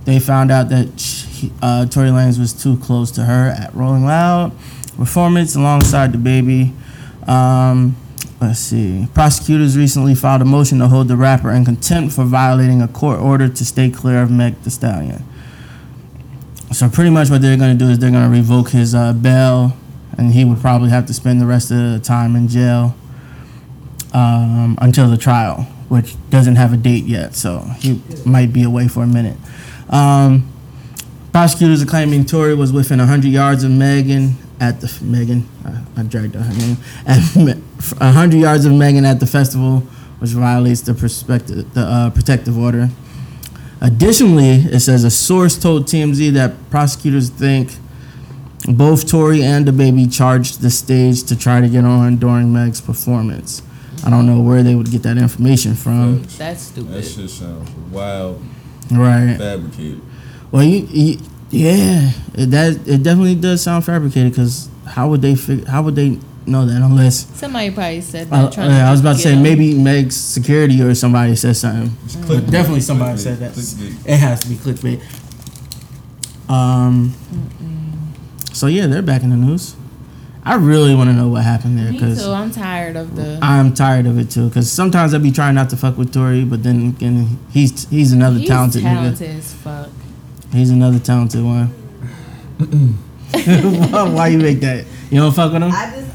they found out that she, uh, Tory Lanez was too close to her at Rolling Loud performance alongside DaBaby. Um, let's see. Prosecutors recently filed a motion to hold the rapper in contempt for violating a court order to stay clear of Meg Thee Stallion. So pretty much what they're going to do is they're going to revoke his uh, bail, and he would probably have to spend the rest of the time in jail um, until the trial, which doesn't have a date yet, so he might be away for a minute. Um, prosecutors are claiming Tory was within 100 yards of Megan at the Megan. I, I dragged out her name. At 100 yards of Megan at the festival, which violates the perspective, the uh, protective order. Additionally, it says a source told TMZ that prosecutors think both Tory and DaBaby charged the stage to try to get on during Meg's performance. I don't know where they would get that information from. That's stupid. That shit sounds wild, Right. fabricated. Well, you, you yeah, it, that it definitely does sound fabricated because how would they fig- how would they know that unless Somebody probably said that. trying to yeah, I was about to say him. maybe Meg's security or somebody said something. It's But definitely somebody Clickbait. said that. Clickbait. It has to be clickbait. Um. So yeah, they're back in the news. I really want to know what happened there because. I'm tired of the. I'm tired of it too. Because sometimes I be trying not to fuck with Tory, but then again, he's he's another He's talented, talented nigga. as fuck. He's another talented one. why, why you make that? You don't fuck with him?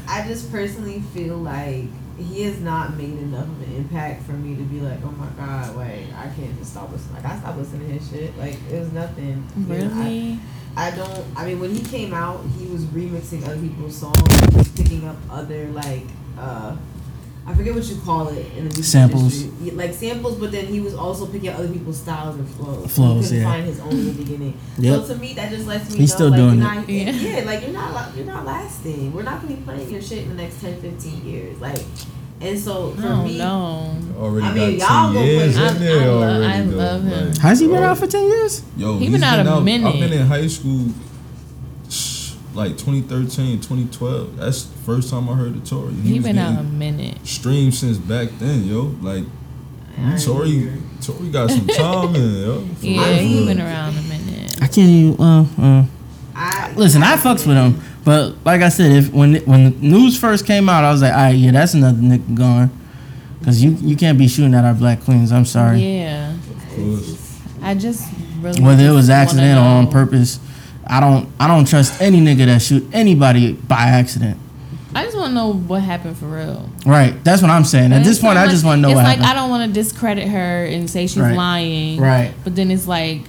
I just personally feel like he has not made enough of an impact for me to be like, oh my god, wait, I can't just stop listening. Like I stopped listening to his shit. Like it was nothing. You know, I- Really? I don't. I mean, when he came out, he was remixing other people's songs. He was picking up other like. uh I forget what you call it in the music Samples. industry. Like samples, but then he was also picking up other people's styles and flows. Flows, he couldn't yeah. find his own in the beginning. Yep. So to me, that just lets me He's know still like, doing you're it. not, Yeah. yeah. like you're not you're not lasting. We're not gonna be playing your shit in the next 10, 15 years. Like, and so I for don't me, know. Already I mean, got y'all 10 go years play- in I- there I lo- already. I though. love him. Like, Has he been out for ten years? Yo, He he's been out a I've been in high school, sh- like 2013, 2012. That's the first time I heard the Tory. He was been out a minute. streamed since back then, yo. Like I ain't Tory, here. Tory got some time in, yo. For Yeah, real, he for been around a minute. I can't even. Uh, uh. I Listen, I fucks with him, but like I said, if when when the news first came out, I was like, all right, yeah, that's another nigga gone, because you you can't be shooting at our black queens. I'm sorry. Yeah, Of course. I just really. Whether it was wanna accidental or on know. purpose, I don't I don't trust any nigga that shoot anybody by accident. I just want to know what happened for real. Right. That's what I'm saying. At this point, not I just want to know It's what like happened. I don't want to discredit her and say she's Right. lying. Right. But then it's like,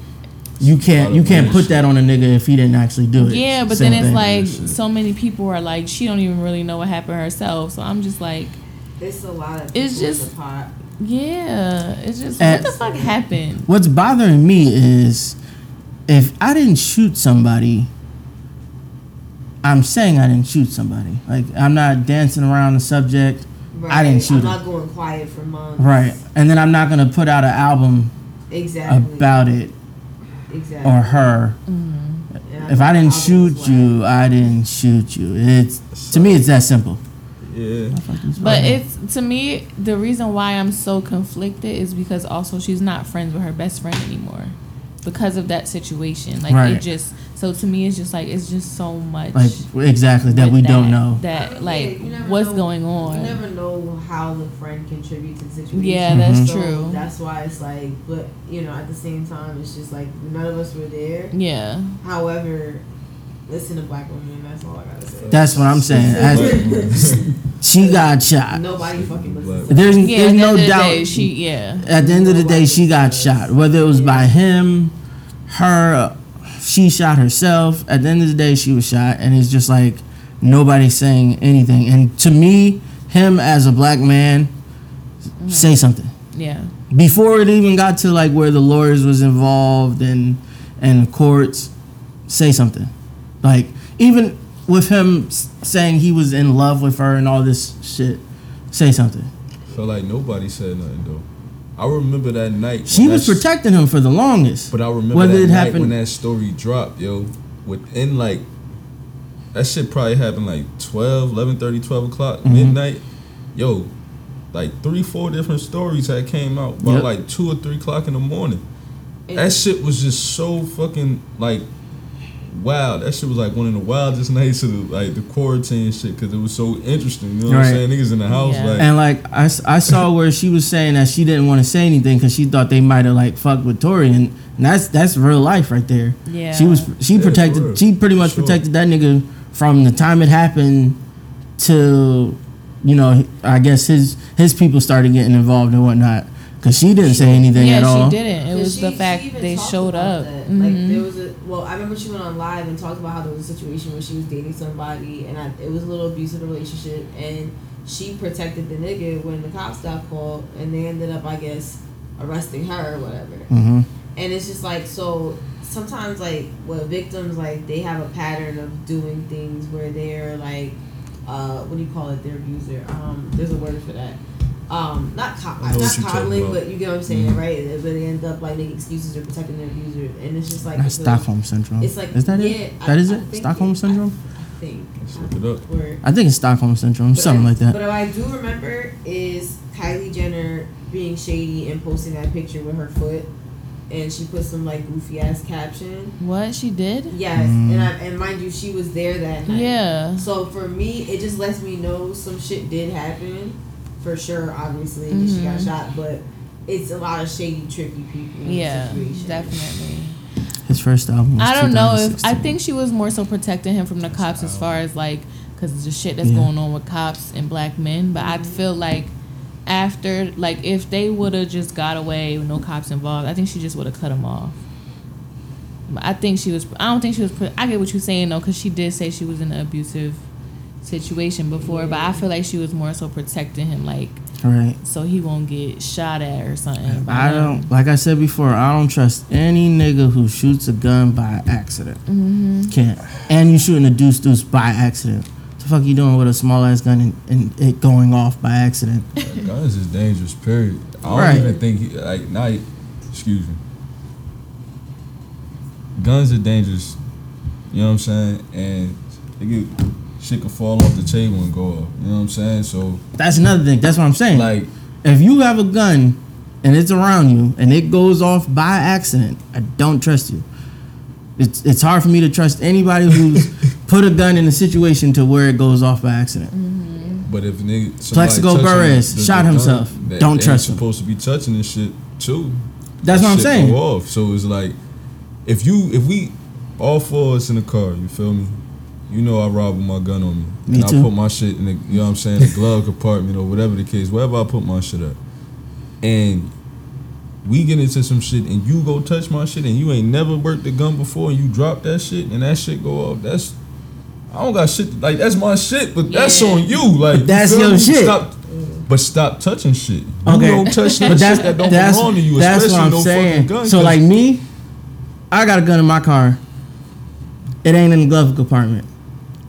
you can't you can't put that on a nigga if he didn't actually do it. yeah. But Same then it's thing. like so many people are like, she don't even really know what happened herself. So I'm just like, It's a lot of It's people in just- the pot. yeah. It's just And- what the fuck happened? What's bothering me is if I didn't shoot somebody, I'm saying I didn't shoot somebody. Like I'm not dancing around the subject. Right. I didn't shoot I'm it. not going quiet for months. Right. And then I'm not gonna put out an album Exactly. about it exactly. or her. Mm-hmm. And If I didn't shoot you, I didn't shoot you. It's to me it's that simple. Yeah. But it's to me the reason why I'm so conflicted is because also she's not friends with her best friend anymore because of that situation. Like Right. it just so to me it's just like it's just so much Like exactly that with we don't know. that like you never what's know- going on. You never know how the friend contributes to the situation. Yeah, mm-hmm. that's So true. That's why it's like, but you know, at the same time, it's just like none of us were there. Yeah. However, listen to black women. That's all I gotta say. That's what I'm saying. As- she got shot. Nobody fucking listens. To There's, Yeah, there's no the doubt. day, she yeah. at the end of the day, she got shot. Whether it was by him, her, she shot herself. At the end of the day, she was shot, and it's just like nobody's saying anything. And to me, him as a black man, mm-hmm. say something Yeah. before it even got to like where the lawyers was involved and and courts. Say something, like even with him saying he was in love with her and all this shit. Say something. Felt like nobody said nothing though. I remember that night. She was protecting him for the longest. But I remember Whether that it night happened- when that story dropped, yo. Within like, that shit probably happened like 12, 11, 30, 12 o'clock, Mhm. midnight. Yo, like three, four different stories that came out by Yep. like 2 or 3 o'clock in the morning. That shit was just so fucking like wild. That shit was like one of the wildest nights of the, like the quarantine shit because it was so interesting. You know what Right. I'm saying? Niggas in the house like and like I, I saw where she was saying that she didn't want to say anything because she thought they might have like fucked with Tory, and, and that's that's real life right there. Yeah. she was she Yeah, protected. She pretty much Sure. protected that nigga from the time it happened to, you know, I guess his his people started getting involved and whatnot because she didn't say anything yeah, at all. she didn't. It was the fact they showed about up. that. Like there was a well, I remember she went on live and talked about how there was a situation where she was dating somebody and I, it was a little abusive relationship and she protected the nigga when the cops got called and they ended up I guess arresting her or whatever. Mhm. And it's just like so sometimes like what victims like they have a pattern of doing things where they're like uh what do you call it their abuser um there's a word for that um not co- I know not what you're talking coddling but you get what I'm saying Mhm. right but they end up like making excuses or protecting their abuser and it's just like That's it's Stockholm syndrome. it's like is that yeah, it? I- That is I it. think Stockholm it- syndrome. I think Let's it up. I think it's Stockholm syndrome, But something I- like that. But what I do remember is Kylie Jenner being shady and posting that picture with her foot, and she put some like goofy ass caption. What she did? Yes, Mm. and I, and mind you, she was there that night. Yeah. So for me, it just lets me know some shit did happen, for sure. Obviously, and she got Mhm. shot, but it's a lot of shady, tricky people. in Yeah, definitely. His first album. Was I don't know if I think she was more so protecting him from the cops as far as like because the shit that's Yeah. going on with cops and black men. But I feel like after like if they would have just got away with no cops involved, I think she just would have cut him off. But I think she was. I don't think she was. I get what you're saying though, because she did say she was in an abusive situation before, but I feel like she was more so protecting him, like Right. so he won't get shot at or something. by I them. don't like I said before. I don't trust any nigga who shoots a gun by accident. Mhm. Can't. And you shooting a deuce deuce by accident. What the fuck you doing with a small ass gun and, and it going off by accident? Guns is dangerous. Period. I don't Right. even think he, like not. Excuse me. Guns are dangerous. You know what I'm saying? And they get shit could fall off the table and go off. You know what I'm saying? So That's another thing. That's what I'm saying. Like, if you have a gun and it's around you and it goes off by accident, I don't trust you. It's it's hard for me to trust anybody who's put a gun in a situation to where it goes off by accident. Mm-hmm. But if nigga, Plaxico touching Burress the- the shot himself. they- Don't trust him. Supposed to be touching this shit too. That's That what I'm saying. Go off. So it's like, if you, if we, all four of us in the car, you feel me? You know I rob with my gun on me. Me and too. I put my shit in the, you know what I'm saying, the glove compartment or whatever the case, wherever I put my shit at. And we get into some shit and you go touch my shit and you ain't never worked the gun before and you drop that shit and that shit go off. That's I don't got shit like that's my shit, but that's on you. Like that's you your me? shit. Stop, but stop touching shit. You Okay, don't touch that shit that don't that's, belong to you, that's especially what I'm no saying. fucking gun. so 'cause- like me, I got a gun in my car. It ain't in the glove compartment.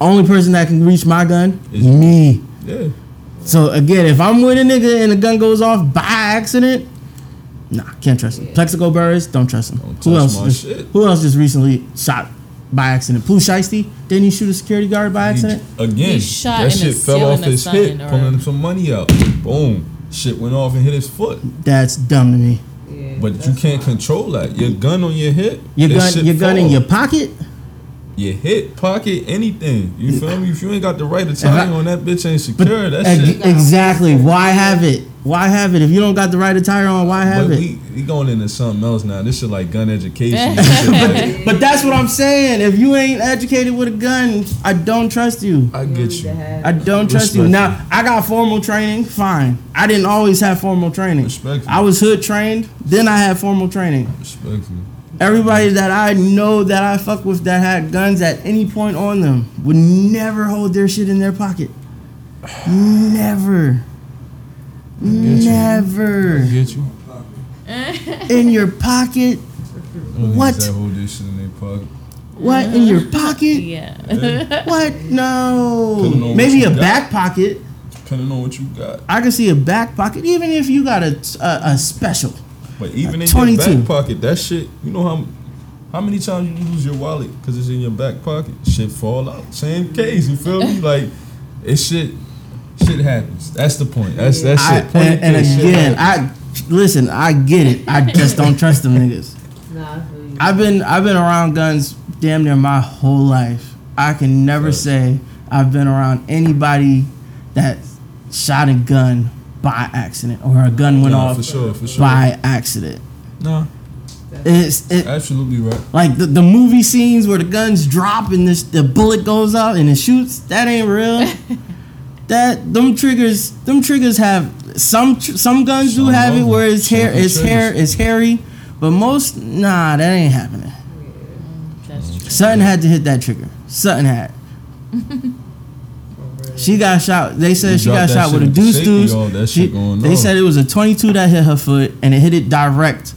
Only person that can reach my gun, me. yeah. So again, if I'm with a nigga and the gun goes off by accident, nah, can't trust him. Plaxico Burress, don't trust him. who else? just- Who else just recently shot by accident? Pooh Shiesty, didn't he shoot a security guard by accident? Again, He shot that shit fell off his hip, or- pulling some money out. Boom. Shit went off and hit his foot. That's dumb to me. Yeah, But you can't control that. Your gun on your hip. Your gun, shit your gun in your pocket. Your hip, pocket, anything. You feel me? If you ain't got the right attire on, that bitch ain't secure. That Ex- shit. exactly. Why have it? Why have it? If you don't got the right attire on, why have But it? we, we going into something else now. This shit like gun education. This like- but that's what I'm saying. If you ain't educated with a gun, I don't trust you. I get you. I don't trust you. Now I got formal training. Fine. I didn't always have formal training. Respectful. I was hood trained. Then I had formal training. Respectfully. Everybody that I know that I fuck with that had guns at any point on them would never hold their shit in their pocket. Never. Never. Get you. In your pocket. What? Hold this shit in their pocket. What in your pocket? Yeah. What? No. Maybe a got. back pocket. Depending on what you got. I can see a back pocket, even if you got a a, a special. But even in 22. your back pocket, that shit, you know how how many times you lose your wallet because it's in your back pocket? Shit fall out. Same case, you feel me? Like it shit shit happens. That's the point. That's that's I, it. Point and, and again. I listen. I get it. I just don't trust them niggas. Nah, I've been I've been around guns damn near my whole life. I can never say I've been around anybody that shot a gun by accident or a gun went Nah, off for sure, for sure. by accident. Nah. It's it, Absolutely right. like the, the movie scenes where the guns drop and this the bullet goes out and it shoots. That ain't real. that them triggers them triggers have some tr- some guns do have it where it's hair it's hair it's hairy, but most nah that ain't happening. That's true. Something had to hit that trigger. Something had. She got shot. They said You she got shot with a deuce deuce. She- they on. said it was a 22 that hit her foot and it hit it direct.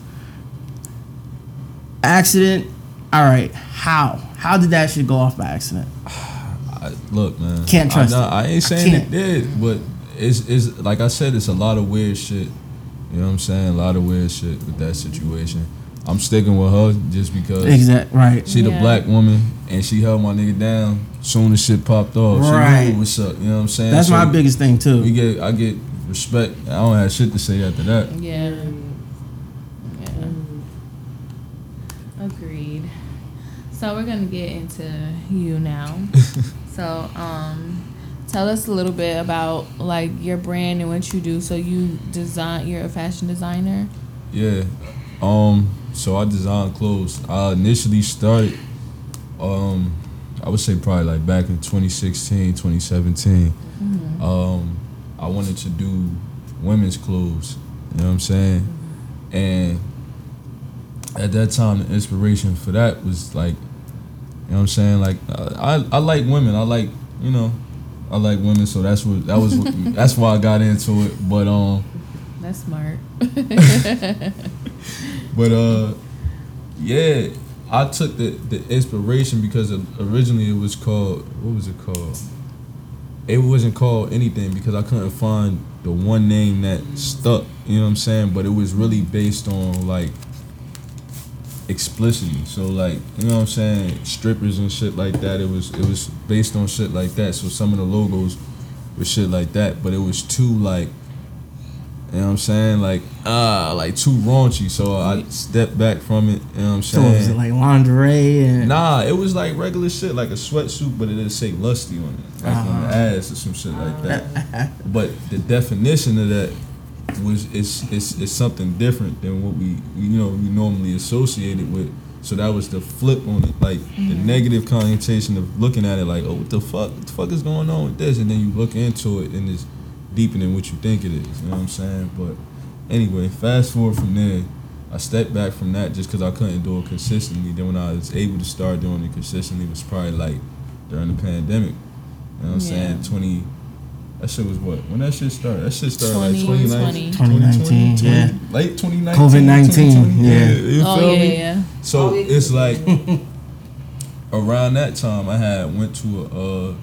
Accident. All right. How? How did that shit go off by accident? I, look, man. Can't trust I, it. I ain't saying can't. it did, but it's it's like I said, it's a lot of weird shit. You know what I'm saying? A lot of weird shit with that situation. I'm sticking with her just because Exact. Right. she the Yeah. black woman and she held my nigga down soon as shit popped off. right. She Right. knew what's up. You know what I'm saying? That's So my biggest thing too. We too. get I get respect. I don't have shit to say after that. Yeah. Yeah. Agreed. So we're gonna get into you now. so, um, tell us a little bit about like your brand and what you do. So you design. You're a fashion designer. Yeah. Um. So I design clothes. I initially started. Um. I would say probably like back in 2016, 2017. Um. I wanted to do women's clothes. You know what I'm saying? And at that time, the inspiration for that was like, you know what I'm saying? Like, I I, I like women. I like you know. I like women, so that's what that was. What, that's why I got into it. But um, That's smart. but uh, yeah, I took the the inspiration because originally it was called what was it called? It wasn't called anything because I couldn't find the one name that stuck. You know what I'm saying? But it was really based on like explicitly. So like, you know what I'm saying, strippers and shit like that. It was it was based on shit like that. So some of the logos were shit like that, but it was too like you know what I'm saying? Like, ah, like too raunchy. So I stepped back from it. You know what I'm saying? So was it like lingerie and Nah, it was like regular shit, like a sweatsuit, but it didn't say lusty on it, like on Uh-huh. the ass or some shit like that. but the definition of that was it's it's it's something different than what we you know we normally associate it with. So that was the flip on it, like the negative connotation of looking at it, like, oh, what the fuck, what the fuck is going on with this? And then you look into it, and it's deeper than what you think it is. You know what I'm saying? But anyway, fast forward from there, I stepped back from that just because I couldn't do it consistently. Then when I was able to start doing it consistently, was probably like during the pandemic. You know what I'm saying? 20. That shit was what? When that shit started? That shit started like 2020. 2019. 2019, yeah. Late 2019. COVID-19, 2020, yeah. You Oh feel yeah, me? yeah. So it's like around that time I had went to a uh,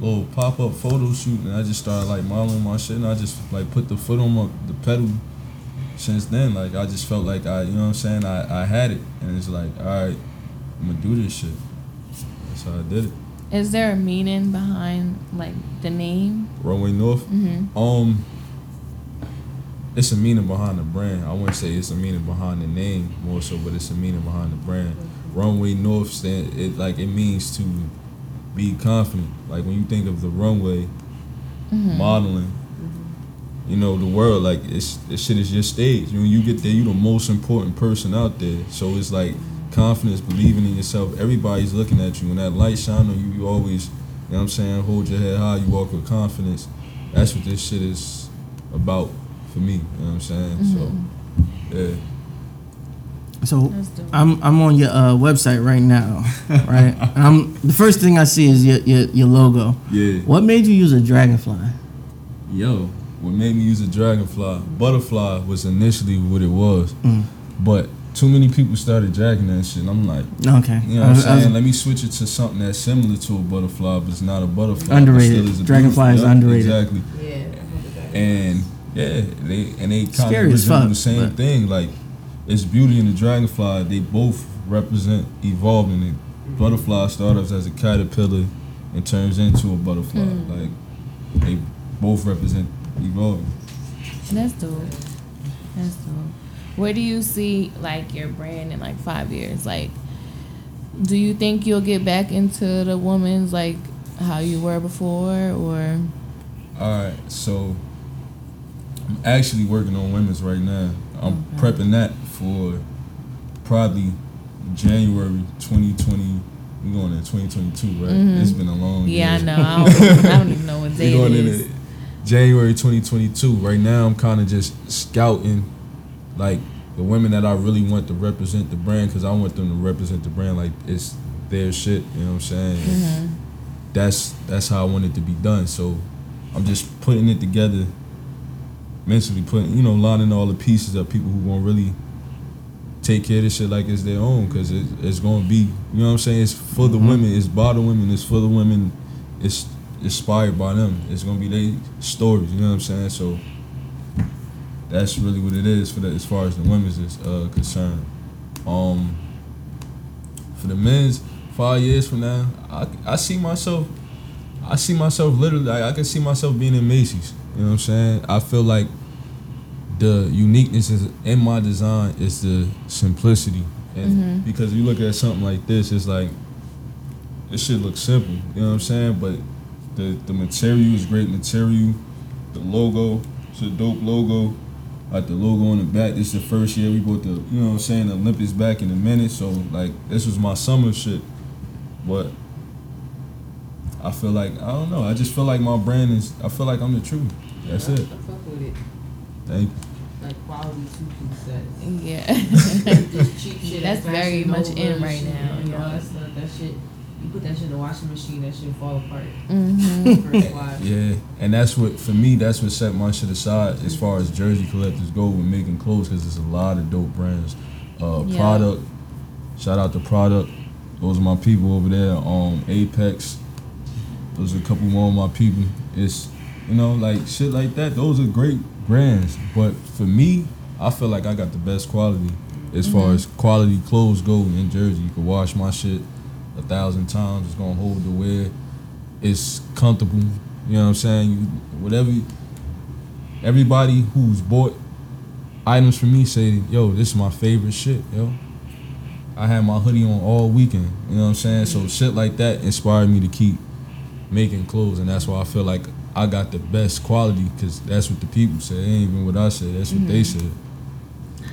little pop up photo shoot and I just started like modeling my shit and I just like put the foot on my, the pedal. Since then, like I just felt like I, you know what I'm saying, I, I had it and it's like, all right, I'm gonna do this shit. That's how I did it. Is there a meaning behind like the name? Runway North. Mm-hmm. Um, it's a meaning behind the brand. I wouldn't say it's a meaning behind the name more so, but it's a meaning behind the brand. Runway North stand it like it means to be confident. Like when you think of the runway, Mm-hmm. modeling, you know the world like it's this shit is your stage. When you get there, you the most important person out there. So it's like confidence, believing in yourself. Everybody's looking at you. When that light shine on you, you always, you know what I'm saying, hold your head high. You walk with confidence. That's what this shit is about for me. You know what I'm saying? So yeah. So I'm I'm on your uh, website right now, right? And I'm the first thing I see is your your, your logo. Yeah. What made you use a dragonfly? Yo, what made me use a dragonfly? Butterfly was initially what it was, Mm. but too many people started dragging that shit. And I'm like, Okay. you know what I I'm was- I was- saying? Let me switch it to something that's similar to a butterfly, but it's not a butterfly. Underrated. still is a Dragonfly beautiful- is Yup, underrated. Exactly. Yeah. And yeah, they and they kind Scary of resemble the same but- thing. Like it's beauty and the dragonfly. They both represent evolving. The butterfly starts as a caterpillar and turns into a butterfly. Hmm. Like they both represent evolving. That's dope. That's dope. Where do you see like your brand in like five years? Like, do you think you'll get back into the woman's like how you were before, or All right, so I'm actually working on women's right now. I'm Okay. prepping that for probably January 2020. We're going in 2022, right? Mhm. It's been a long yeah, I know. I don't, I don't even know what We day it going in is. January 2022. Right now, I'm kind of just scouting, like the women that I really want to represent the brand, because I want them to represent the brand like it's their shit. You know what I'm saying? Mhm. That's that's how I want it to be done. So I'm just putting it together, mentally putting, you know, lining all the pieces of people who gonna really take care of this shit like it's their own, because it, it's gonna be, you know what I'm saying? It's for the women, it's by the women, it's for the women, it's inspired by them. It's gonna be their stories, you know what I'm saying? So that's really what it is for the as far as the women's is uh, concerned. Um, for the men's, five years from now, I, I see myself, I see myself literally, I, I can see myself being in Macy's. You know what I'm saying? I feel like the uniqueness is in my design is the simplicity, and Mhm. because you look at something like this, it's like this shit looks simple. You know what I'm saying? But the the material is great material. The logo, it's a dope logo. Like the logo on the back. This is the first year we bought the, you know what I'm saying, the Olympics back in a minute. So like this was my summer shit. But I feel like I don't know. I just feel like my brand is. I feel like I'm the truth. That's I, it. I fuck with it. Thank you. Like quality two piece sets. Yeah. Just cheap shit That's very much in and right shit, now, and all yeah. that stuff. That shit you put that shit in the washing machine, that shit fall apart. Mhm. Yeah, and that's what for me. That's what set my shit aside as far as jersey collectors go with making clothes because there's a lot of dope brands. Uh, Yeah. Product, shout out to Product. Those are my people over there. Um, Apex. Those are a couple more of my people. It's you know like shit like that. Those are great brands, but for me, I feel like I got the best quality as far Mhm. as quality clothes go in Jersey. You can wash my shit a thousand times. It's gonna hold the wear. It's comfortable. You know what I'm saying? You, whatever. Everybody who's bought items from me say, "Yo, this is my favorite shit, yo." I had my hoodie on all weekend. You know what I'm saying? So shit like that inspired me to keep making clothes, and that's why I feel like I got the best quality because that's what the people say. It ain't even what I said. That's what they Mhm. said.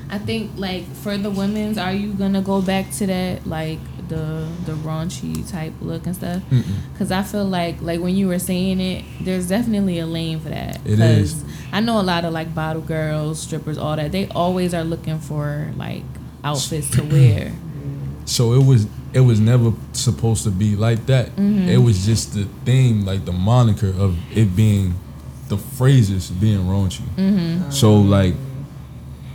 I think like for the women's, are you gonna go back to that like the the raunchy type look and stuff? Because I feel like like when you were saying it, there's definitely a lane for that. It is. I know a lot of like bottle girls, strippers, all that. They always are looking for like outfits to wear. So it was it was never supposed to be like that. Mhm. It was just the theme, like the moniker of it being the phrases being raunchy. Mhm. So like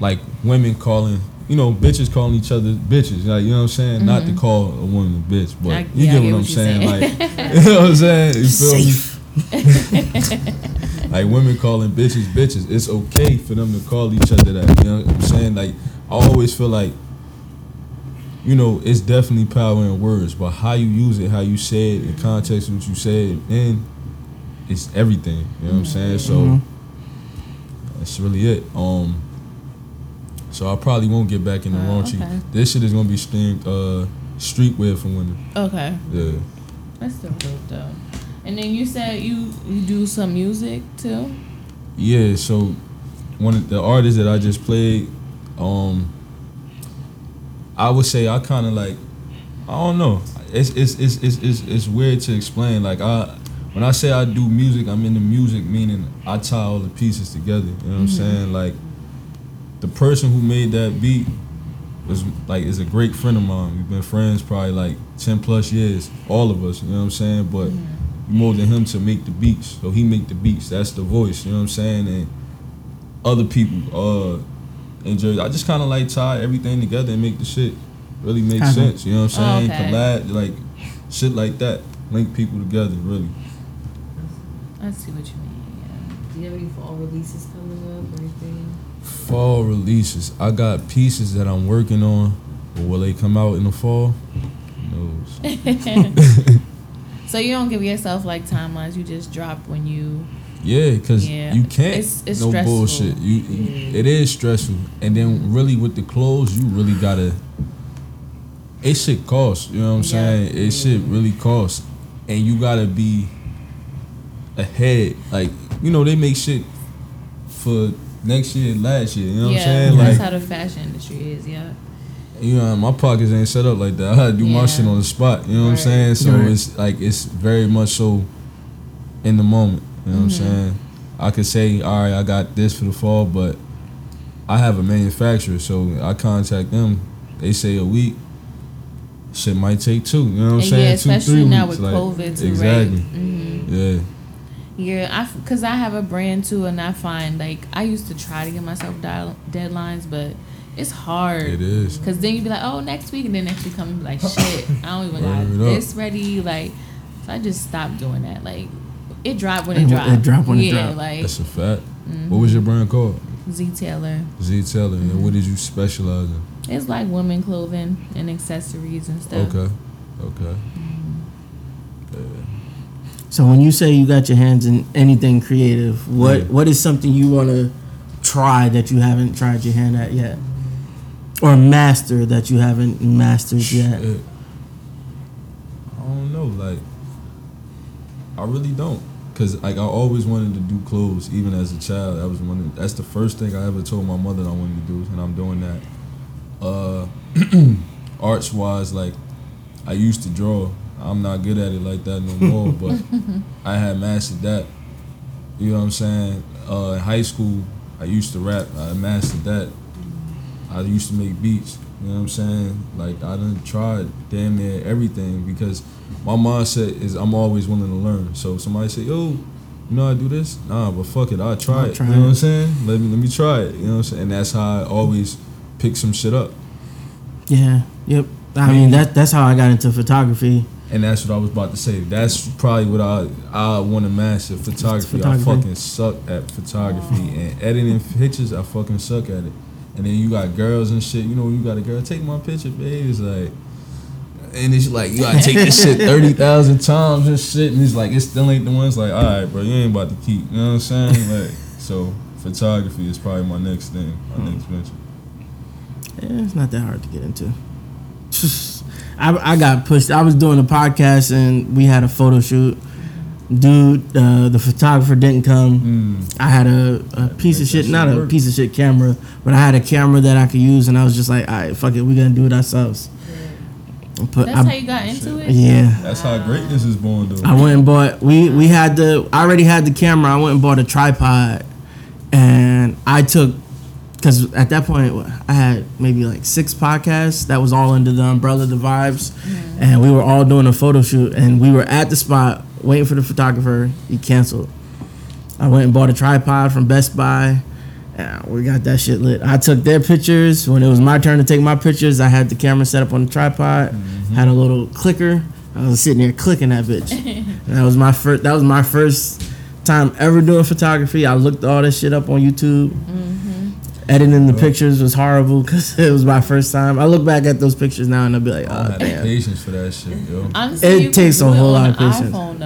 like women calling you know, bitches calling each other bitches. Like, you know what I'm saying? Not to Mhm. call a woman a bitch, but I- you yeah, get get what I'm saying. saying. Like, you know what I'm saying? You feel me? like women calling bitches bitches. It's okay for them to call each other that. You know what I'm saying? Like, I always feel like, you know, it's definitely power in words, but how you use it, how you say it, the context of what you said, and it's everything. You know what I'm saying? So Mhm. that's really it. Um, so I probably won't get back into Oh, raunchy. okay. This shit is gonna be streamed uh, streetwear for women. Okay, Yeah. that's still dope though. And then you said you you do some music too. Yeah, so one of the artists that I just played, um, I would say I kind of like, I don't know. It's it's, it's it's it's it's weird to explain. Like I, when I say I do music, I'm into music, meaning I tie all the pieces together. You know what I'm Mhm. saying? Like the person who made that beat was like is a great friend of mine. We've been friends probably like ten plus years, all of us. You know what I'm saying? But more than him to make the beats, so he make the beats. That's the voice. You know what I'm saying? And other people, uh, in Jersey, I just kind of like tie everything together and make the shit really make Kinda. sense. You know what I'm Oh, saying? okay. Collab, like shit like that, link people together. Really. I see what you mean. Do you have any fall releases coming up or anything? Fall releases. I got pieces that I'm working on, but will they come out in the fall? Who knows? So you don't give yourself like timelines. You just drop when you. Yeah, because Yeah. you can't. It's- it's no stressful. bullshit. You, you- it is stressful, and then really with the clothes, you really gotta. It should cost. You know what I'm Yeah. saying? It should really cost, and you gotta be ahead. Like you know, they make shit for next year, and last year. You know what yeah, I'm saying? that's Like how the fashion industry is. Yeah. you know, my pockets ain't set up like that. I gotta do my shit on the spot. You know what I'm saying? So Right. it's like it's very much so in the moment. You know what I'm Mhm. saying? I could say, all right, I got this for the fall, but I have a manufacturer, so I contact them. They say a week. Shit might take two. You know what I'm saying? yeah, two, especially three now weeks. with like, COVID too, exactly. right? hmm Yeah. Yeah, I because I have a brand too, and I find like I used to try to give myself dial- deadlines, but it's hard. It is. Cause then you'd be like, oh, next week, and then next week come and be like, shit, I don't even got this ready. Like, so I just stopped doing that. Like, it dropped when It it dropped. it drop when it yeah, drop. like That's a fact. mhm. What was your brand called? Z Taylor. Z Taylor. And what did you specialize in? It's like women clothing and accessories and stuff. Okay. Okay. Yeah. So when you say you got your hands in anything creative, what Yeah. what is something you want to try that you haven't tried your hand at yet, or master that you haven't mastered yet? Shit. I don't know. Like, I really don't. Cause like I always wanted to do clothes, even as a child. That was one. Of, that's the first thing I ever told my mother I wanted to do, and I'm doing that. Uh, arts wise, like I used to draw. I'm not good at it like that no more, but I had mastered that. You know what I'm saying? Uh, in high school, I used to rap. I mastered that. I used to make beats. You know what I'm saying? Like I done tried damn near everything because my mindset is I'm always willing to learn. So if somebody say, "Yo, you know I do this?" Nah, but fuck it, I'll try I'll it. try you know it. what I'm saying? Let me let me try it. You know what I'm saying? And that's how I always pick some shit up. Yeah. Yep. I mean that that's how I got into photography. And that's what I was about to say. That's probably what I I want to master photography. Photography. I fucking suck at photography and editing pictures. I fucking suck at it. And then you got girls and shit. You know, you got a girl take my picture, babe. It's like, and it's like you gotta take this shit thirty thousand times and shit. And it's like it still ain't the ones. Like, all right, bro, you ain't about to keep. You know what I'm saying? Like, so photography is probably my next thing, my hmm. next venture. Yeah, it's not that hard to get into. I, I got pushed. I was doing a podcast and we had a photo shoot. Dude, uh, the photographer didn't come. I had a, a piece of shit, not a piece of shit camera, but I had a camera that I could use, and I was just like, all right, fuck it, we're gonna do it ourselves. Put, That's I- how you got into it. Yeah. That's how greatness is born, though. I went and bought. We we had the. I already had the camera. I went and bought a tripod, and I took because at that point I had maybe like six podcasts that was all under the umbrella of the vibes, and we were all doing a photo shoot, and we were at the spot waiting for the photographer. He canceled. I went and bought a tripod from Best Buy. And we got that shit lit. I took their pictures. When it was my turn to take my pictures, I had the camera set up on the tripod, mm-hmm. had a little clicker. I was sitting there clicking that bitch. And that was my first. That was my first time ever doing photography. I looked all this shit up on YouTube. Mm-hmm. Editing the pictures was horrible because it was my first time. I look back at those pictures now and I'll be like, oh, I oh don't have the damn. patience for that shit, yo. Honestly, It takes a whole lot of patience. iPhone though.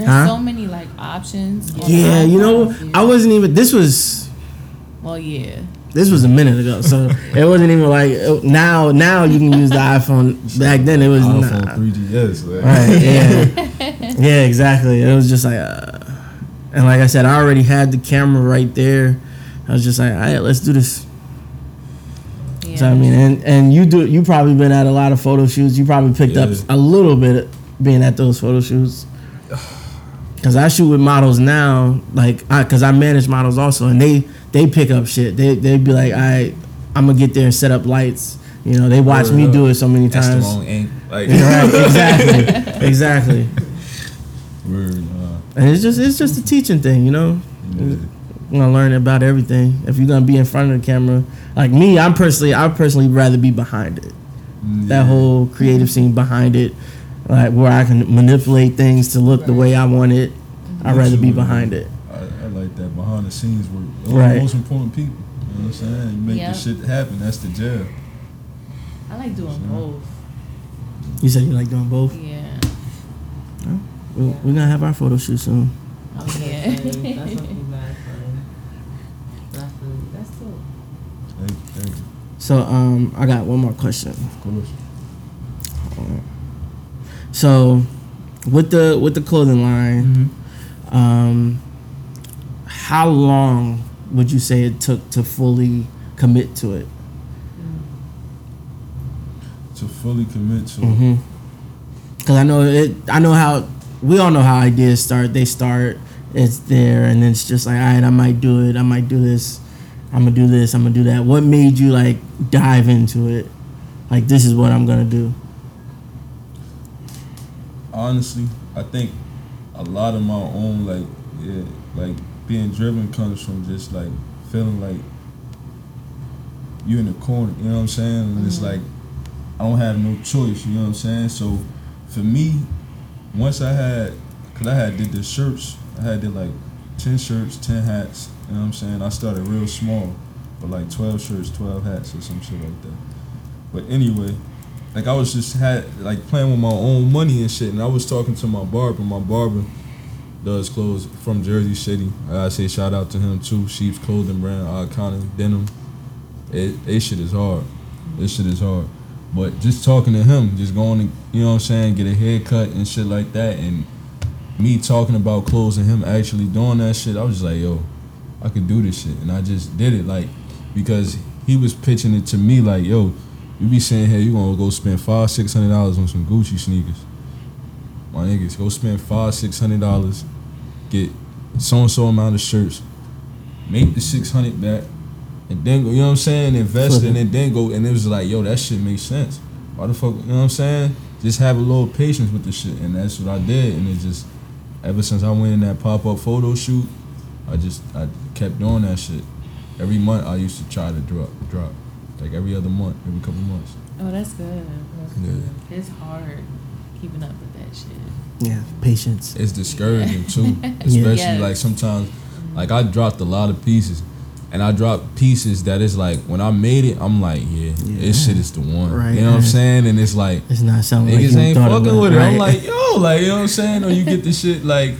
There's Huh? so many like options. Yeah, you know. I wasn't even. This was Well, yeah. this was a minute ago, so it wasn't even like it- now. Now you can use the iPhone. Back then it was iPhone nah. 3GS, like. Right. Yeah. yeah. Exactly. It was just like, uh, and like I said, I already had the camera right there. I was just like, all right, let's do this. Yeah. So I mean, and and you do. You probably been at a lot of photo shoots. You probably picked up a little bit being at those photo shoots. Cause I shoot with models now, like, I, cause I manage models also, and they they pick up shit. They they be like, I, I'm gonna get there and set up lights. You know, they watch me do it so many That's times. the wrong angle. Like, right, exactly, exactly. Word, uh, And it's just it's just a teaching thing, you know. You're gonna learn about everything. If you're gonna be in front of the camera, like me, I'm personally I personally rather be behind it. That whole creative scene behind it, like where I can manipulate things to look the way I want it. I'd rather be behind it. I, I like that behind the scenes work. Those are Right. the most important people. You know what I'm saying? You make Yep. the shit happen. That's the job. I like doing both. You said you like doing both. Yeah. We- We're gonna have our photo shoot soon. Oh, That's yeah. gonna be mad. That's really, that's dope. Thank you, thank you. So um, I got one more question. Of course. So, with the with the clothing line, Mm-hmm. um, how long would you say it took to fully commit to it? To fully commit to Mm-hmm. Because I know it. I know how we all know how ideas start. They start. It's there, and then it's just like, all right, I might do it. I might do this. I'm gonna do this. I'm gonna do that. What made you like dive into it? Like this is what I'm gonna do. Honestly, I think a lot of my own like yeah, like being driven comes from just like feeling like you're in the corner, you know what I'm saying? And it's mm-hmm. like I don't have no choice, you know what I'm saying? So for me, once I had cause I had did the shirts, I had did like ten shirts, ten hats, you know what I'm saying? I started real small, but like twelve shirts, twelve hats or some shit like that. But anyway, like I was just had like playing with my own money and shit, and I was talking to my barber. My barber does clothes from Jersey City. I gotta say shout out to him too. Sheep's Clothing Brand, iconic denim. It, it shit is hard. This shit is hard. But just talking to him, just going to you know what I'm saying, get a haircut and shit like that, and me talking about clothes and him actually doing that shit, I was just like, yo, I could do this shit, and I just did it like because he was pitching it to me like, yo, you be saying, hey, you gonna go spend five, six hundred dollars on some Gucci sneakers. My niggas, go spend five, six hundred dollars, get so and so amount of shirts, make the six hundred back, and then go. You know what I'm saying? It. and then go. And it was like, yo, that shit makes sense. Why the fuck? You know what I'm saying? Just have a little patience with the shit, and that's what I did. And it just ever since I went in that pop up photo shoot, I just I kept doing that shit. Every month I used to try to drop drop, like every other month, every couple months. Oh, that's good. Yeah. It's hard keeping up with that shit. Yeah, patience. It's discouraging too, especially Yes. like sometimes, like I dropped a lot of pieces, and I dropped pieces that is like when I made it, I'm like, yeah, this shit is the one. Right, You know what I'm saying? And it's like It's not something like niggas you ain't fucking about, with it. I'm like, yo, like you know what I'm saying? Or you get the shit like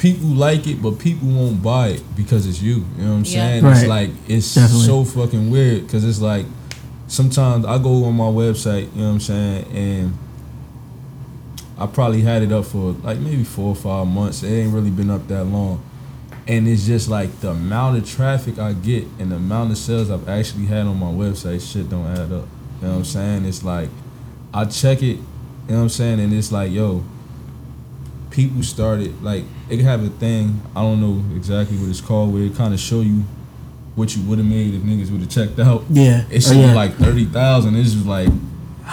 people like it, but people won't buy it because it's you. You know what I'm Yeah. saying? It's like it's Definitely. so fucking weird because it's like sometimes I go on my website. You know what I'm saying? And I probably had it up for like maybe four or five months. It ain't really been up that long. And it's just like the amount of traffic I get and the amount of sales I've actually had on my website, shit don't add up. You know what I'm saying? It's like I check it, you know what I'm saying, and it's like, yo, people started like it could have a thing, I don't know exactly what it's called, where it kinda show you what you would have made if niggas would have checked out. Yeah. It Oh, showed yeah. like thirty thousand. It's just like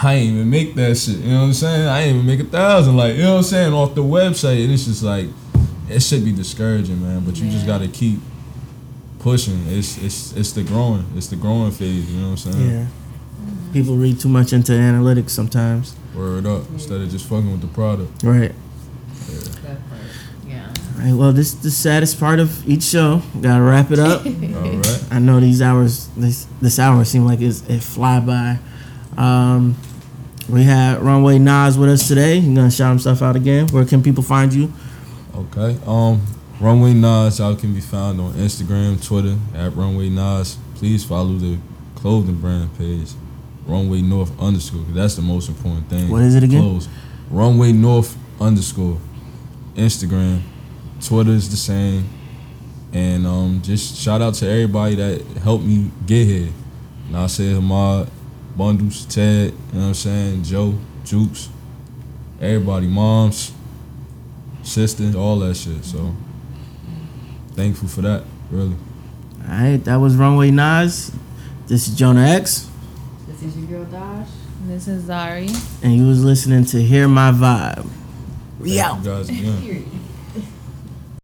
I ain't even make that shit. You know what I'm saying? I ain't even make a thousand. Like you know what I'm saying off the website, and it's just like it should be discouraging, man. But you just gotta keep pushing. It's it's it's the growing. It's the growing phase. You know what I'm saying? Yeah. People read too much into analytics sometimes. Word up instead of just fucking with the product. Right. Yeah. All right. Well, this is the saddest part of each show. Gotta wrap it up. All right. I know these hours. This this hour seem like it's, it fly by. Um, we had Runway Nas with us today. He's gonna shout himself out again. Where can people find you? Okay. Um, Runway Nas, y'all can be found on Instagram, Twitter at Runway Nas. Please follow the clothing brand page, Runway North underscore. 'cause That's the most important thing. What is it again? Clothes. Runway North underscore. Instagram, Twitter is the same. And um, just shout out to everybody that helped me get here. I Nasir Hamad, Bundles, Ted, you know what I'm saying, Joe, Jukes, everybody, moms, sisters, all that shit. So thankful for that, really. All right, that was Runway Nas. This is Jonah X, This is your girl Dash. This is Zari. and you was listening to Hear My Vibe. We Thank out.